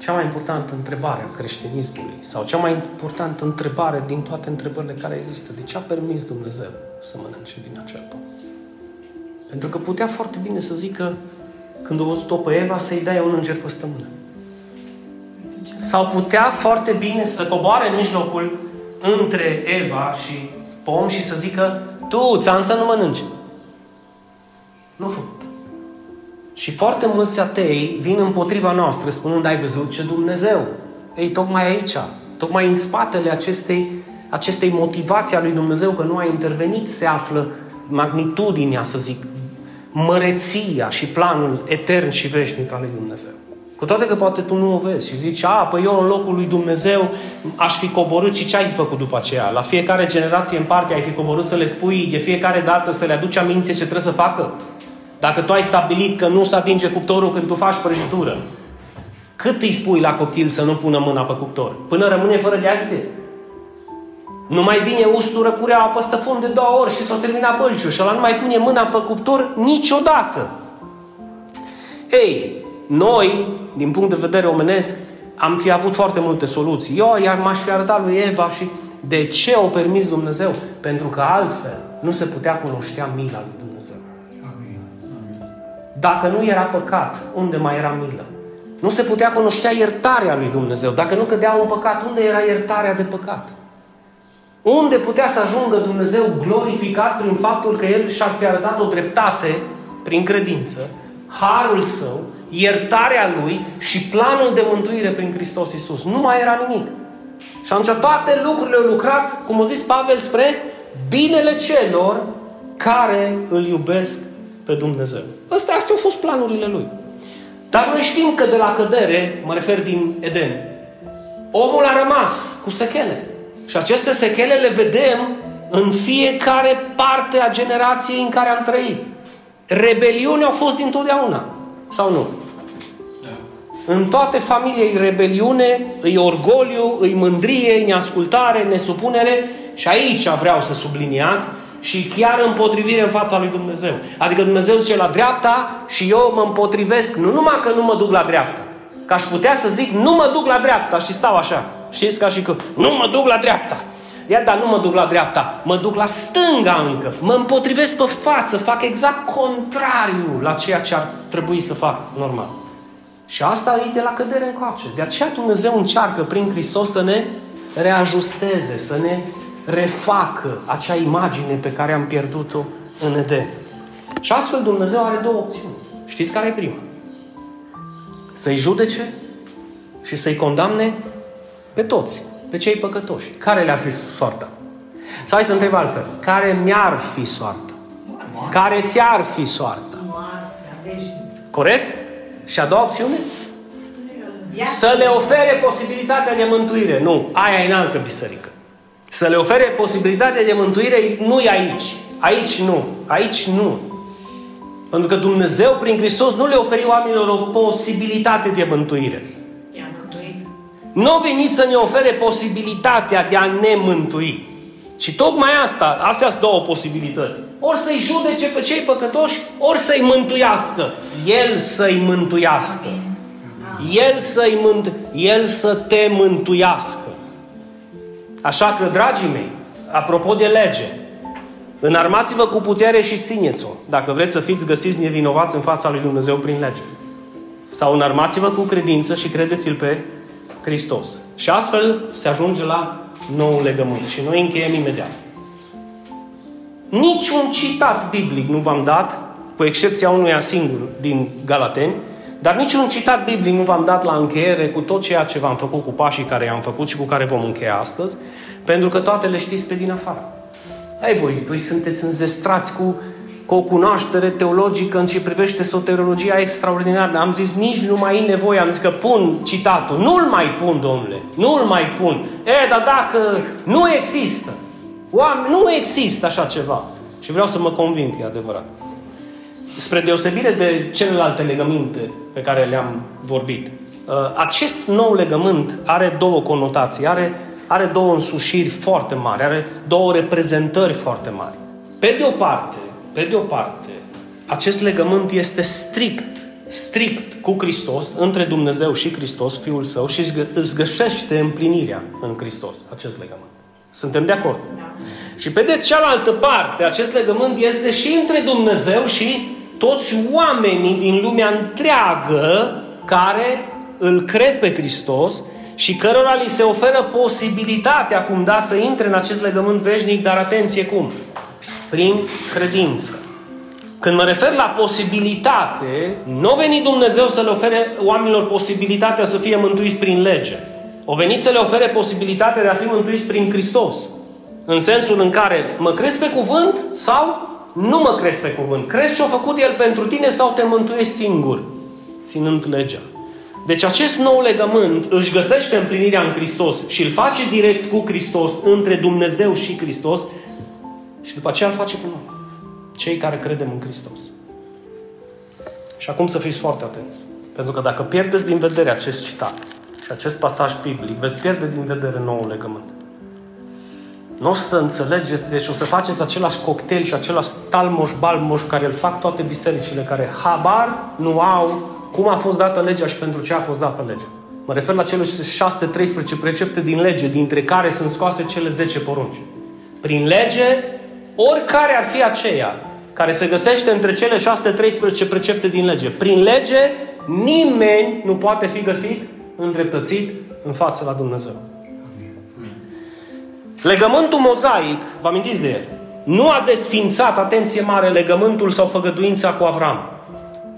cea mai importantă întrebare a creștinismului sau cea mai importantă întrebare din toate întrebările care există. De ce a permis Dumnezeu să mănânce din acel pământ? Pentru că putea foarte bine să zică când a văzut-o pe Eva să-i dea un înger pe stămână. sau putea foarte bine să coboare în mijlocul între Eva și pom și să zică tu, ți-am să nu mănânci. Nu făcut. Și foarte mulți atei vin împotriva noastră spunând, ai văzut ce Dumnezeu? Ei, tocmai aici, tocmai în spatele acestei, acestei motivații a lui Dumnezeu că nu a intervenit se află magnitudinea, să zic, măreția și planul etern și veșnic al lui Dumnezeu. Cu toate că poate tu nu o vezi și zici, a, păi eu în locul lui Dumnezeu aș fi coborât și ce ai fi făcut după aceea? La fiecare generație în parte ai fi coborât să le spui de fiecare dată să le aduci aminte ce trebuie să facă? Dacă tu ai stabilit că nu se atinge cuptorul când tu faci prăjitură, cât îi spui la copil să nu pună mâna pe cuptor? Până rămâne fără de acte? Nu mai bine ustură cureaua pe stăfun de două ori și s-o termina bălciu și ăla nu mai pune mâna pe cuptor niciodată. Ei, noi, din punct de vedere omenesc, am fi avut foarte multe soluții. Eu iar m-aș fi arătat lui Eva și de ce o permis Dumnezeu? Pentru că altfel nu se putea cunoștea mila lui Dumnezeu. Dacă nu era păcat, unde mai era milă? Nu se putea cunoștea iertarea lui Dumnezeu. Dacă nu cădea un păcat, unde era iertarea de păcat? Unde putea să ajungă Dumnezeu glorificat prin faptul că El și-ar fi arătat o dreptate prin credință, harul Său, iertarea Lui și planul de mântuire prin Hristos Iisus. Nu mai era nimic. Și atunci toate lucrurile au lucrat, cum a zis Pavel, spre binele celor care îl iubesc pe Dumnezeu. Astea, astea au fost planurile Lui. Dar noi știm că de la cădere, mă refer din Eden, omul a rămas cu sechele. Și aceste sechele le vedem în fiecare parte a generației în care am trăit. Rebeliunea au fost dintotdeauna. Sau nu? Da. În toate familiei rebeliune, îi orgoliu, îi mândrie, îi neascultare, nesupunere și aici vreau să subliniați și chiar împotrivire în fața lui Dumnezeu. Adică Dumnezeu zice la dreapta și eu mă împotrivesc, nu numai că nu mă duc la dreapta, că aș putea să zic nu mă duc la dreapta și stau așa. Știți ca și că nu mă duc la dreapta. Iar dar nu mă duc la dreapta, mă duc la stânga încă, mă împotrivesc pe față, fac exact contrariu la ceea ce ar trebui să fac normal. Și asta e de la cădere încoace. De aceea Dumnezeu încearcă prin Hristos să ne reajusteze, să ne refacă acea imagine pe care am pierdut-o în Eden. Și astfel Dumnezeu are două opțiuni. Știți care e prima? Să-i judece și să-i condamne pe toți, pe cei păcătoși. Care le-ar fi soarta? Sau hai să întreb altfel. Care mi-ar fi soarta? Care ți-ar fi soarta? Corect? Și a doua opțiune? Să le ofere posibilitatea de mântuire. Nu, aia e în altă biserică. Să le ofere posibilitatea de mântuire nu e aici. Aici nu. Aici nu. Pentru că Dumnezeu, prin Hristos, nu le oferi oamenilor o posibilitate de mântuire. Nu a venit să ne ofere posibilitatea de a ne mântui. Și tocmai asta, astea sunt două posibilități. Ori să-i judece pe cei păcătoși, ori să-i mântuiască. El să-i mântuiască. El, să-i mânt- El să te mântuiască. Așa că, dragii mei, apropo de lege, înarmați-vă cu putere și țineți-o, dacă vreți să fiți găsiți nevinovați în fața lui Dumnezeu prin lege. Sau înarmați-vă cu credință și credeți-L pe Hristos. Și astfel se ajunge la nou legământ. Și noi încheiem imediat. Niciun citat biblic nu v-am dat, cu excepția unuia singur din Galateni, dar niciun citat biblic nu v-am dat la încheiere cu tot ceea ce v-am făcut, cu pașii care i-am făcut și cu care vom încheia astăzi, pentru că toate le știți pe din afară. Hai voi, voi sunteți înzestrați cu, cu o cunoaștere teologică în ce privește soteriologia extraordinară. Am zis, nici nu mai e nevoie, am zis că pun citatul. Nu-l mai pun, domnule, nu-l mai pun. E, dar dacă nu există, oameni, nu există așa ceva. Și vreau să mă convin că e adevărat. Spre deosebire de celelalte legăminte pe care le-am vorbit, uh, acest nou legământ are două conotații, are, are două însușiri foarte mari, are două reprezentări foarte mari. Pe de o parte, pe de o parte, acest legământ este strict, strict cu Hristos, între Dumnezeu și Hristos, Fiul Său, și îți găsește împlinirea în Hristos, acest legământ. Suntem de acord? Da. Și pe de cealaltă parte, acest legământ este și între Dumnezeu și toți oamenii din lumea întreagă care îl cred pe Hristos și cărora li se oferă posibilitatea, cum da, să intre în acest legământ veșnic, dar atenție cum? Prin credință. Când mă refer la posibilitate, nu a venit Dumnezeu să le ofere oamenilor posibilitatea să fie mântuiți prin lege. O venit să le ofere posibilitatea de a fi mântuiți prin Hristos. În sensul în care mă crezi pe cuvânt sau nu mă crezi pe cuvânt. Crezi ce-a făcut El pentru tine sau te mântuiești singur, ținând legea. Deci acest nou legământ își găsește împlinirea în Hristos și îl face direct cu Hristos, între Dumnezeu și Hristos și după aceea îl face cu noi. Cei care credem în Hristos. Și acum să fiți foarte atenți. Pentru că dacă pierdeți din vedere acest citat și acest pasaj biblic, veți pierde din vedere noul legământ. Nu o să înțelegeți, deci o să faceți același cocktail și același talmoș, balmoș care îl fac toate bisericile, care habar nu au cum a fost dată legea și pentru ce a fost dată legea. Mă refer la cele 613 precepte din lege, dintre care sunt scoase cele 10 porunci. Prin lege, oricare ar fi aceea care se găsește între cele 613 precepte din lege, prin lege, nimeni nu poate fi găsit îndreptățit în față la Dumnezeu. Legământul mozaic, vă amintiți de el, nu a desfințat, atenție mare, legământul sau făgăduința cu Avram.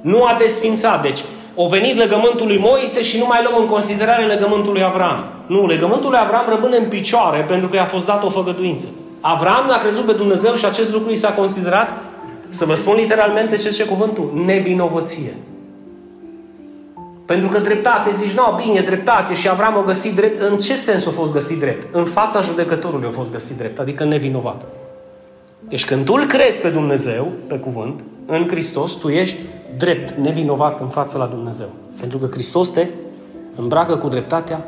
Nu a desfințat. Deci, o venit legământul lui Moise și nu mai luăm în considerare legământul lui Avram. Nu, legământul lui Avram rămâne în picioare pentru că i-a fost dat o făgăduință. Avram a crezut pe Dumnezeu și acest lucru i s-a considerat, să vă spun literalmente ce ce cuvântul, nevinovăție. Pentru că dreptate, zici, nu, bine, dreptate și Avram a găsit drept. În ce sens a fost găsit drept? În fața judecătorului a fost găsit drept, adică nevinovat. Deci când tu îl crezi pe Dumnezeu, pe cuvânt, în Hristos, tu ești drept, nevinovat în fața la Dumnezeu. Pentru că Hristos te îmbracă cu dreptatea.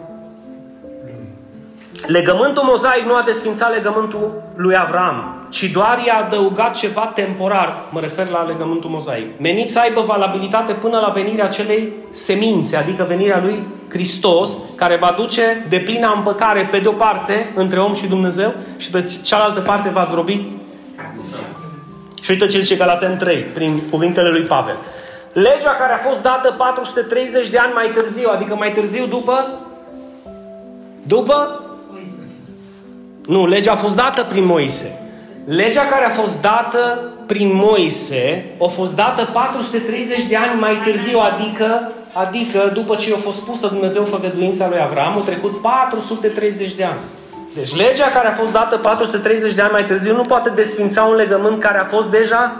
Legământul mozaic nu a desfințat legământul lui Avram, ci doar i-a adăugat ceva temporar, mă refer la legământul mozaic, menit să aibă valabilitate până la venirea acelei semințe, adică venirea lui Hristos, care va duce de plină împăcare pe de o parte între om și Dumnezeu și pe cealaltă parte va zdrobi și uite ce zice Galaten 3, prin cuvintele lui Pavel. Legea care a fost dată 430 de ani mai târziu, adică mai târziu după... După? Nu, legea a fost dată prin Moise. Legea care a fost dată prin Moise a fost dată 430 de ani mai târziu, adică, adică după ce a fost pusă Dumnezeu făgăduința lui Avram, au trecut 430 de ani. Deci legea care a fost dată 430 de ani mai târziu nu poate desfința un legământ care a fost deja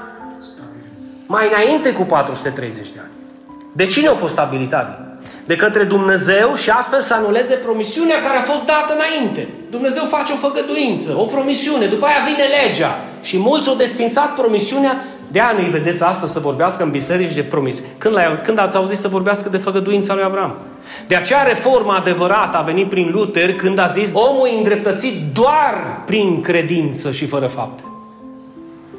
mai înainte cu 430 de ani. De cine a fost stabilitate? De către Dumnezeu și astfel să anuleze promisiunea care a fost dată înainte. Dumnezeu face o făgăduință, o promisiune, după aia vine legea. Și mulți au desfințat promisiunea de aia nu-i vedeți astăzi să vorbească în biserici de promis. Când, când ați auzit să vorbească de făgăduința lui Avram? De aceea reforma adevărată a venit prin Luther când a zis omul e îndreptățit doar prin credință și fără fapte.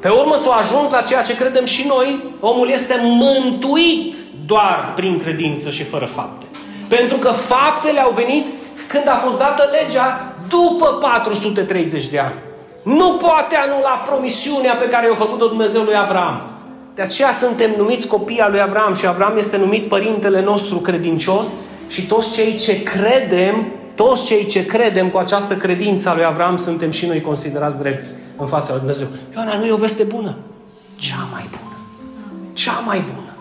Pe urmă s-a ajuns la ceea ce credem și noi, omul este mântuit doar prin credință și fără fapte. Pentru că faptele au venit când a fost dată legea după 430 de ani. Nu poate anula promisiunea pe care i-a făcut-o Dumnezeu lui Avram. De aceea suntem numiți copii al lui Avram și Avram este numit părintele nostru credincios și toți cei ce credem, toți cei ce credem cu această credință a lui Avram suntem și noi considerați drepți în fața lui Dumnezeu. Ioana, nu e o veste bună? Cea mai bună. Cea mai bună.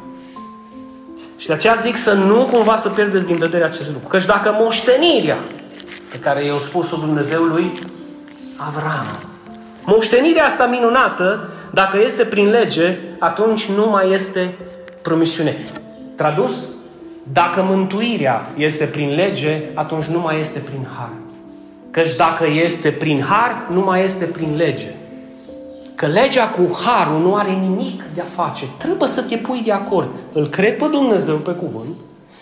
Și de aceea zic să nu cumva să pierdeți din vedere acest lucru. Căci dacă moștenirea pe care i-a spus-o Dumnezeu lui Avram, moștenirea asta minunată, dacă este prin lege, atunci nu mai este promisiune. Tradus? Dacă mântuirea este prin lege, atunci nu mai este prin har. Căci dacă este prin har, nu mai este prin lege. Că legea cu harul nu are nimic de a face. Trebuie să te pui de acord. Îl cred pe Dumnezeu pe cuvânt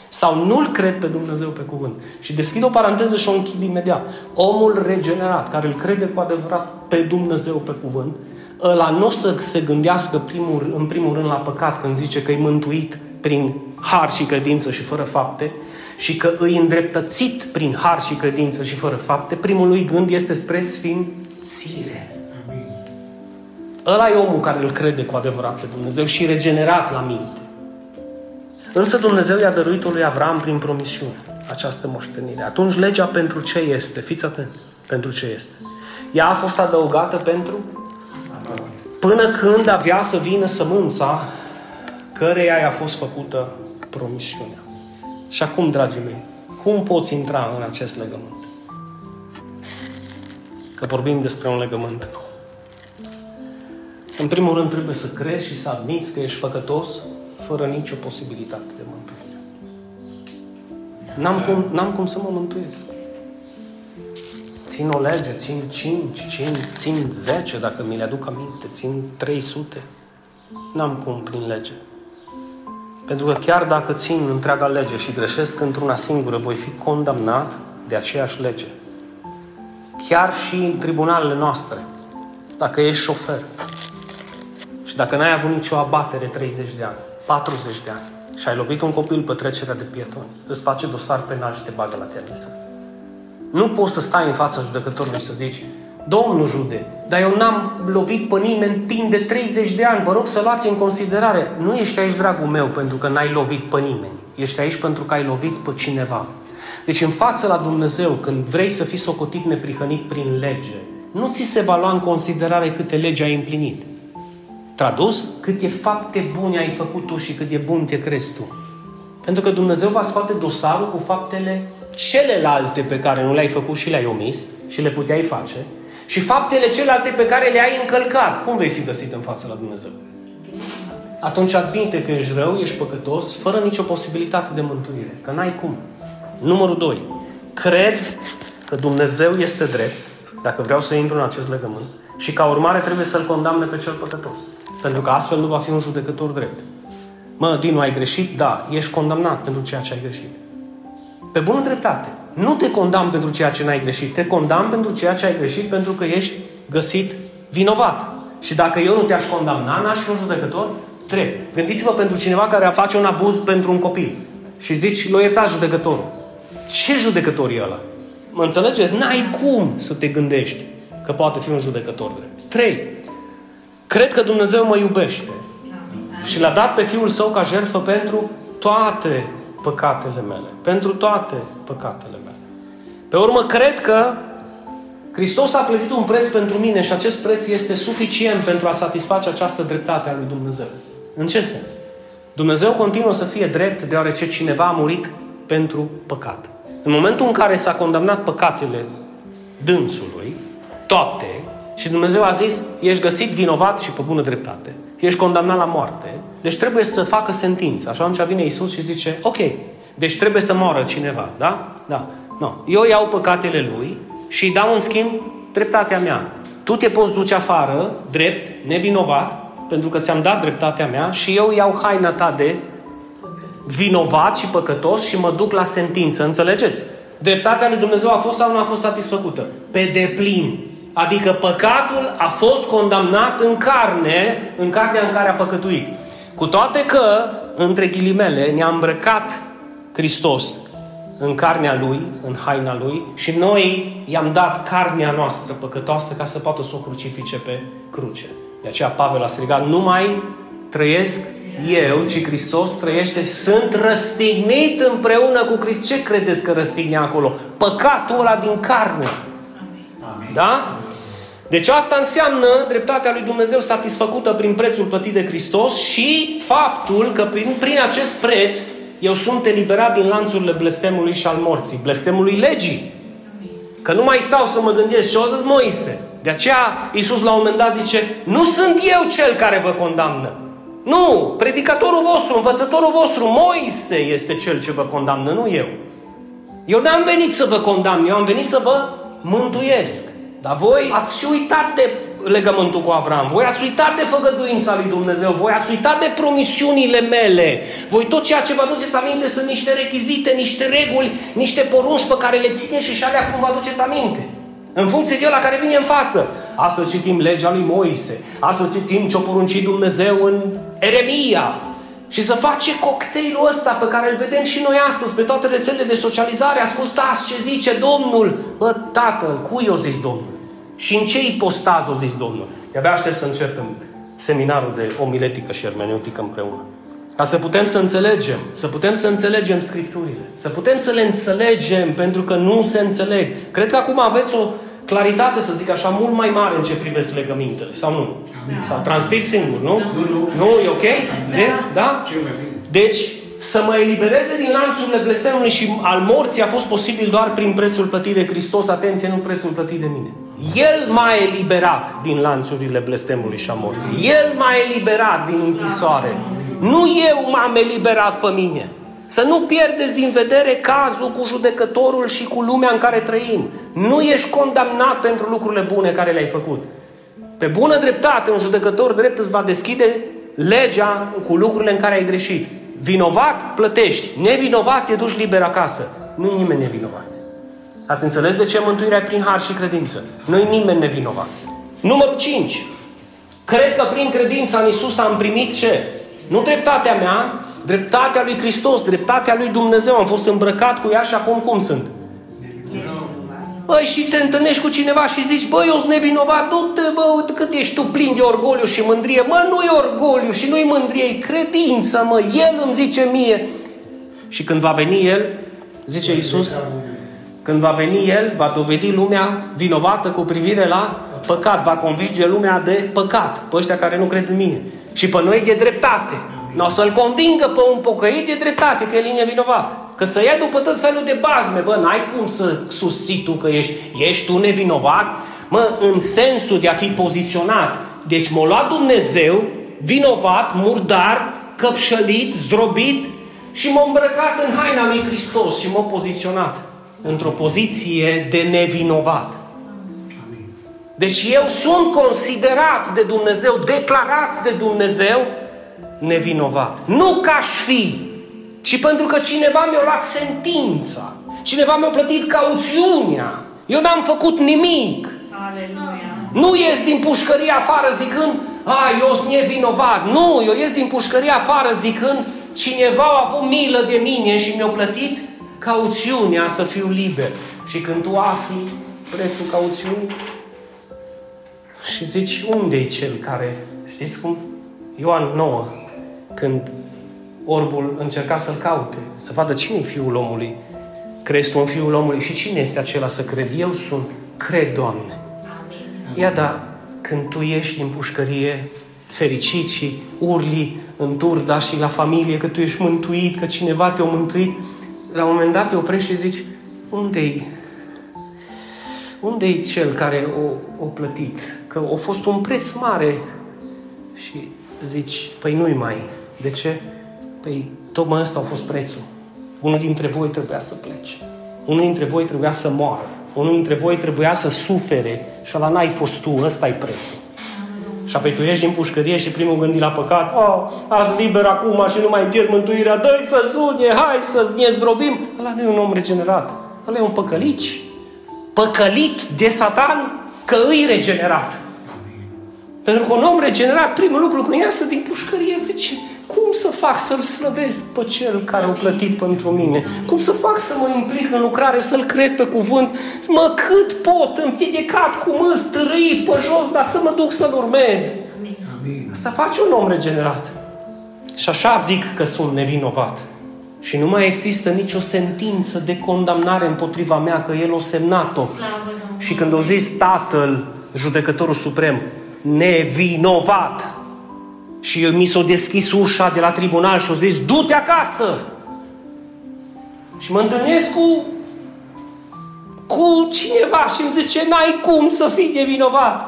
sau nu-L cred pe Dumnezeu pe cuvânt. Și deschid o paranteză și o închid imediat. Omul regenerat, care îl crede cu adevărat pe Dumnezeu pe cuvânt, ăla nu o să se gândească primul, în primul rând la păcat când zice că e mântuit prin har și credință și fără fapte și că îi îndreptățit prin har și credință și fără fapte, primul lui gând este spre sfințire. Ăla e omul care îl crede cu adevărat pe Dumnezeu și regenerat la minte. Însă Dumnezeu i-a dăruit-o lui Avram prin promisiune. această moștenire. Atunci legea pentru ce este? Fiți atenți. Pentru ce este? Ea a fost adăugată pentru până când avea să vină sămânța căreia i-a fost făcută promisiunea. Și acum, dragii mei, cum poți intra în acest legământ? Că vorbim despre un legământ nou. În primul rând trebuie să crezi și să admiți că ești făcătos fără nicio posibilitate de mântuire. N-am cum, n-am cum să mă mântuiesc. Țin o lege, țin 5, țin, țin 10, dacă mi le aduc aminte, țin 300. N-am cum prin lege. Pentru că chiar dacă țin întreaga lege și greșesc într-una singură, voi fi condamnat de aceeași lege. Chiar și în tribunalele noastre, dacă ești șofer și dacă n-ai avut nicio abatere 30 de ani, 40 de ani și ai lovit un copil pe trecerea de pietoni, îți face dosar penal și te bagă la temniță. Nu poți să stai în fața judecătorului și să zici Domnul jude, dar eu n-am lovit pe nimeni timp de 30 de ani. Vă rog să luați în considerare. Nu ești aici, dragul meu, pentru că n-ai lovit pe nimeni. Ești aici pentru că ai lovit pe cineva. Deci în față la Dumnezeu, când vrei să fii socotit neprihănit prin lege, nu ți se va lua în considerare câte legi ai împlinit. Tradus, câte fapte bune ai făcut tu și cât de bun te crezi tu. Pentru că Dumnezeu va scoate dosarul cu faptele celelalte pe care nu le-ai făcut și le-ai omis și le puteai face și faptele celelalte pe care le-ai încălcat. Cum vei fi găsit în fața la Dumnezeu? Atunci admite că ești rău, ești păcătos, fără nicio posibilitate de mântuire. Că n-ai cum. Numărul 2. Cred că Dumnezeu este drept, dacă vreau să intru în acest legământ, și ca urmare trebuie să-l condamne pe cel păcătos. Pentru că astfel nu va fi un judecător drept. Mă, Dinu, ai greșit? Da, ești condamnat pentru ceea ce ai greșit. Pe bună dreptate. Nu te condamn pentru ceea ce n-ai greșit, te condamn pentru ceea ce ai greșit pentru că ești găsit vinovat. Și dacă eu nu te-aș condamna, n-aș fi un judecător drept. Gândiți-vă pentru cineva care face un abuz pentru un copil și zici, l-o iertați judecătorul. Ce judecător e ăla? Mă înțelegeți? N-ai cum să te gândești că poate fi un judecător drept. Trei. Cred că Dumnezeu mă iubește și l-a dat pe Fiul Său ca jertfă pentru toate păcatele mele. Pentru toate păcatele mele. Pe urmă, cred că Hristos a plătit un preț pentru mine și acest preț este suficient pentru a satisface această dreptate a lui Dumnezeu. În ce sens? Dumnezeu continuă să fie drept deoarece cineva a murit pentru păcat. În momentul în care s-a condamnat păcatele dânsului, toate, și Dumnezeu a zis, ești găsit vinovat și pe bună dreptate, ești condamnat la moarte, deci trebuie să facă sentință. Așa atunci vine Isus și zice, ok, deci trebuie să moară cineva, da? Da. No. Eu iau păcatele lui și îi dau în schimb dreptatea mea. Tu te poți duce afară, drept, nevinovat, pentru că ți-am dat dreptatea mea și eu iau haina ta de vinovat și păcătos și mă duc la sentință. Înțelegeți? Dreptatea lui Dumnezeu a fost sau nu a fost satisfăcută? Pe deplin. Adică păcatul a fost condamnat în carne, în carnea în care a păcătuit. Cu toate că, între ghilimele, ne-a îmbrăcat Hristos în carnea Lui, în haina Lui și noi i-am dat carnea noastră păcătoasă ca să poată să o crucifice pe cruce. De aceea Pavel a strigat, nu mai trăiesc eu, ci Hristos trăiește, sunt răstignit împreună cu Hristos. Ce credeți că răstigne acolo? Păcatul ăla din carne. Amin. Da? Deci asta înseamnă dreptatea lui Dumnezeu satisfăcută prin prețul plătit de Hristos și faptul că prin, prin acest preț eu sunt eliberat din lanțurile blestemului și al morții, blestemului legii. Că nu mai stau să mă gândesc ce o zis Moise. De aceea Iisus la un moment dat zice, nu sunt eu cel care vă condamnă. Nu, predicatorul vostru, învățătorul vostru, Moise este cel ce vă condamnă, nu eu. Eu n-am venit să vă condamn, eu am venit să vă mântuiesc. Dar voi ați și uitat de legământul cu Avram. Voi ați uitat de făgăduința lui Dumnezeu. Voi ați uitat de promisiunile mele. Voi tot ceea ce vă aduceți aminte sunt niște rechizite, niște reguli, niște porunci pe care le țineți și și alea cum vă aduceți aminte. În funcție de la care vine în față. Astăzi citim legea lui Moise. Astăzi citim ce-o poruncit Dumnezeu în Eremia. Și să face cocktailul ăsta pe care îl vedem și noi astăzi pe toate rețelele de socializare. Ascultați ce zice Domnul. Bă, Tatăl, cui o zis Domnul? Și în ce ipostaz o zis Domnul? De-abia aștept să începem seminarul de omiletică și hermeneutică împreună. Ca să putem să înțelegem, să putem să înțelegem Scripturile, să putem să le înțelegem pentru că nu se înțeleg. Cred că acum aveți o claritate, să zic așa, mult mai mare în ce privesc legămintele, sau nu? Da. Sau transmis singur, nu? Nu, nu. Nu, e ok? Da? De? da? Deci, să mă elibereze din lanțurile blestemului și al morții a fost posibil doar prin prețul plătit de Hristos, atenție, nu prețul plătit de mine. El m-a eliberat din lanțurile blestemului și a morții. El m-a eliberat din închisoare. Nu eu m-am eliberat pe mine. Să nu pierdeți din vedere cazul cu judecătorul și cu lumea în care trăim. Nu ești condamnat pentru lucrurile bune care le-ai făcut. Pe bună dreptate, un judecător drept îți va deschide legea cu lucrurile în care ai greșit. Vinovat, plătești. Nevinovat, te duci liber acasă. Nu e nimeni nevinovat. Ați înțeles de ce mântuirea e prin har și credință? Nu e nimeni nevinovat. Numărul 5. Cred că prin credința în Isus am primit ce? Nu dreptatea mea, dreptatea lui Hristos, dreptatea lui Dumnezeu. Am fost îmbrăcat cu ea și acum cum sunt? Băi, și te întâlnești cu cineva și zici, băi, eu sunt nevinovat, du-te, bă, uite cât ești tu plin de orgoliu și mândrie. Mă, nu e orgoliu și nu e mândrie, e credință, mă, El îmi zice mie. Și când va veni El, zice Iisus, când va veni El, va dovedi lumea vinovată cu privire la păcat, va convinge lumea de păcat, pe ăștia care nu cred în mine. Și pe noi de dreptate. Nu o să-l convingă pe un pocăit de dreptate, că el e nevinovat. Că să ia după tot felul de bazme, bă, n-ai cum să susții tu că ești, ești tu nevinovat, mă, în sensul de a fi poziționat. Deci m-a luat Dumnezeu, vinovat, murdar, căpșălit, zdrobit și m-a îmbrăcat în haina lui Hristos și m-a poziționat într-o poziție de nevinovat. Deci eu sunt considerat de Dumnezeu, declarat de Dumnezeu, nevinovat. Nu ca aș fi, ci pentru că cineva mi-a luat sentința. Cineva mi-a plătit cauțiunea. Eu n-am făcut nimic. Aleluia. Nu ies din pușcărie afară zicând, a, eu sunt nevinovat. Nu, eu ies din pușcărie afară zicând, cineva a avut milă de mine și mi-a plătit cauțiunea să fiu liber. Și când tu afli prețul cauțiunii și zici, unde e cel care, știți cum? Ioan 9, când orbul încerca să-l caute, să vadă cine e Fiul omului. Crezi tu în Fiul omului și cine este acela să cred? Eu sunt. Cred, Doamne. Ia da, când tu ieși din pușcărie fericit și urli în turda și la familie că tu ești mântuit, că cineva te-a mântuit, la un moment dat te oprești și zici, unde-i? Unde-i cel care o, o plătit? Că a fost un preț mare. Și zici, păi nu-i mai. De ce? Păi tocmai ăsta a fost prețul. Unul dintre voi trebuia să plece. Unul dintre voi trebuia să moară. Unul dintre voi trebuia să sufere și la n-ai fost tu, ăsta e prețul. Și apoi tu ieși din pușcărie și primul gândi la păcat, oh, azi liber acum și nu mai pierd mântuirea, dă să sune, hai să ne zdrobim. Ăla nu e un om regenerat, ăla e un păcălici. Păcălit de satan că îi regenerat. Pentru că un om regenerat, primul lucru când iasă din pușcărie, zice, cum să fac să-L slăvesc pe Cel care a plătit pentru mine? Cum să fac să mă implic în lucrare, să-L cred pe cuvânt? Mă cât pot, împiedicat cu mă, stârâit pe jos, dar să mă duc să-L urmez. Amin. Asta face un om regenerat. Și așa zic că sunt nevinovat. Și nu mai există nicio sentință de condamnare împotriva mea, că El o semnat-o. Și când o zis Tatăl, judecătorul suprem, nevinovat, și mi s-a deschis ușa de la tribunal și a zis, du-te acasă! Și mă întâlnesc cu, cu cineva și îmi zice, n-ai cum să fii de vinovat.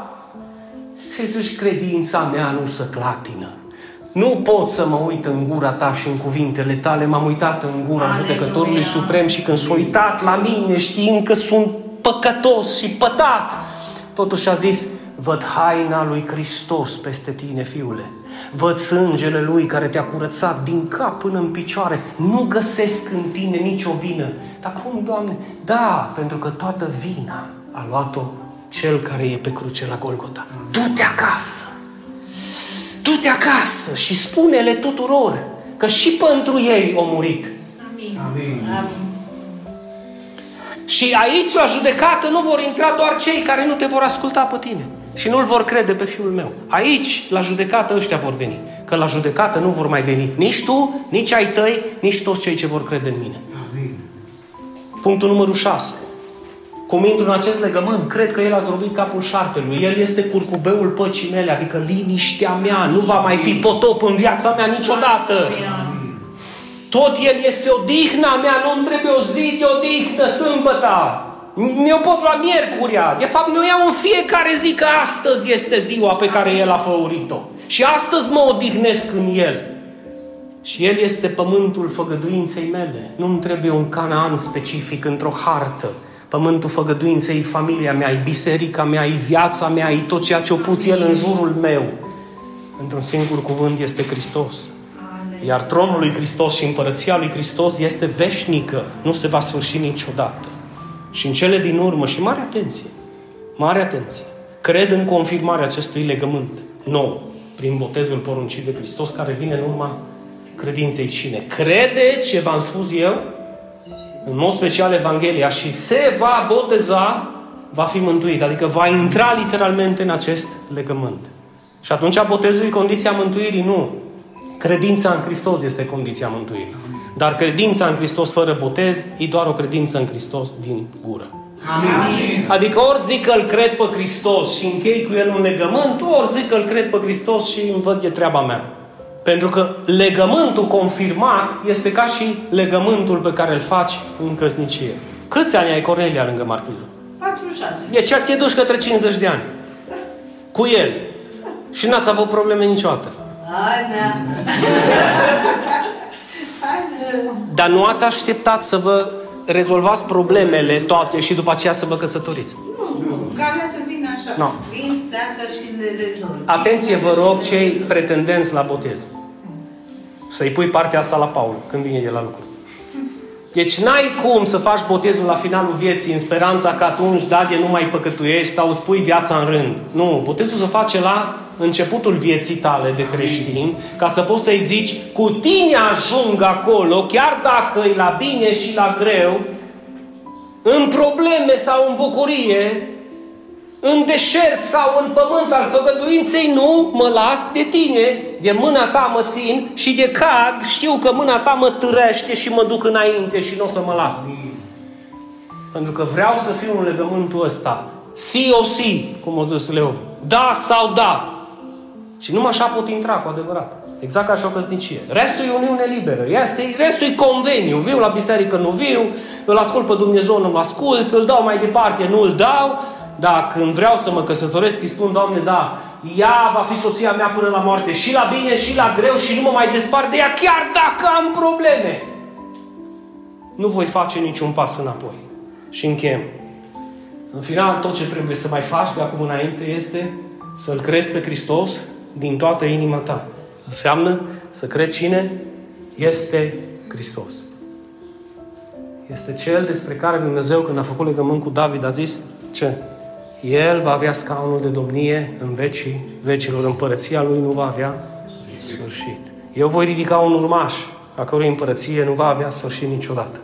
Și zici, credința mea nu să clatină. Nu pot să mă uit în gura ta și în cuvintele tale. M-am uitat în gura Aleluia. judecătorului suprem și când s-a uitat la mine știind că sunt păcătos și pătat, totuși a zis, văd haina lui Hristos peste tine, fiule. Văd sângele Lui care te-a curățat din cap până în picioare. Nu găsesc în tine nicio vină. Dar cum, Doamne? Da, pentru că toată vina a luat-o Cel care e pe cruce la Golgota. Du-te acasă! Du-te acasă și spune-le tuturor că și pentru ei au murit. Amin. Amin. Amin. Și aici, la judecată, nu vor intra doar cei care nu te vor asculta pe tine și nu-L vor crede pe Fiul meu. Aici, la judecată, ăștia vor veni. că la judecată nu vor mai veni nici tu, nici ai tăi, nici toți cei ce vor crede în mine. Amin. Punctul numărul 6. Cum intru în acest legământ, cred că El a zdrobit capul șarpelui. El este curcubeul păcii mele, adică liniștea mea. Nu va mai fi potop în viața mea niciodată. Tot El este odihna mea, nu-mi trebuie o zi de odihnă, sâmbătă. Mi-o pot lua miercuria. De fapt, mi-o iau în fiecare zi, că astăzi este ziua pe care El a făurit-o. Și astăzi mă odihnesc în El. Și El este pământul făgăduinței mele. Nu-mi trebuie un canaan specific într-o hartă. Pământul făgăduinței, familia mea, e biserica mea, e viața mea, e tot ceea ce a pus El în jurul meu. Într-un singur cuvânt este Hristos. Iar tronul lui Hristos și împărăția lui Hristos este veșnică. Nu se va sfârși niciodată. Și în cele din urmă, și mare atenție, mare atenție, cred în confirmarea acestui legământ nou, prin botezul poruncit de Hristos, care vine în urma credinței cine crede ce v-am spus eu, în mod special Evanghelia, și se va boteza, va fi mântuit. Adică va intra literalmente în acest legământ. Și atunci botezul e condiția mântuirii? Nu. Credința în Hristos este condiția mântuirii. Dar credința în Hristos fără botez e doar o credință în Hristos din gură. Amin. Adică ori zic că îl cred pe Hristos și închei cu el un legământ, ori zic că îl cred pe Hristos și îmi văd de treaba mea. Pentru că legământul confirmat este ca și legământul pe care îl faci în căsnicie. Câți ani ai Cornelia lângă martiză? 46. Deci te duci către 50 de ani. Cu el. Și n-ați avut probleme niciodată. *laughs* Dar nu ați așteptat să vă rezolvați problemele toate și după aceea să vă căsătoriți. Nu, nu. Care să vină așa. No. Vin, dacă și le rezolv. Atenție, vă rog, cei pretendenți la botez. Să-i pui partea asta la Paul când vine de la lucru. Deci n-ai cum să faci botezul la finalul vieții în speranța că atunci, da, de nu mai păcătuiești sau îți pui viața în rând. Nu, botezul se face la începutul vieții tale de creștin, ca să poți să-i zici, cu tine ajung acolo, chiar dacă e la bine și la greu, în probleme sau în bucurie, în deșert sau în pământ al făgăduinței, nu mă las de tine, de mâna ta mă țin și de cad știu că mâna ta mă târește și mă duc înainte și nu o să mă las. Pentru că vreau să fiu în legământul ăsta. Si o si, cum o zis Leo. Da sau da. Și numai așa pot intra cu adevărat. Exact ca și o căsnicie. Restul e uniune liberă. Este, restul e conveniu. Viu la biserică, nu viu. Îl ascult pe Dumnezeu, nu-l ascult. Îl dau mai departe, nu îl dau. Da, când vreau să mă căsătoresc, îi spun, Doamne, da, ea va fi soția mea până la moarte. Și la bine, și la greu, și nu mă mai despart de ea, chiar dacă am probleme. Nu voi face niciun pas înapoi. Și închem. În final, tot ce trebuie să mai faci de acum înainte este să-L crezi pe Hristos, din toată inima ta. Înseamnă să crezi cine este Hristos. Este Cel despre care Dumnezeu, când a făcut legământ cu David, a zis ce? El va avea scaunul de domnie în vecii vecilor. Împărăția lui nu va avea sfârșit. Eu voi ridica un urmaș a cărui împărăție nu va avea sfârșit niciodată.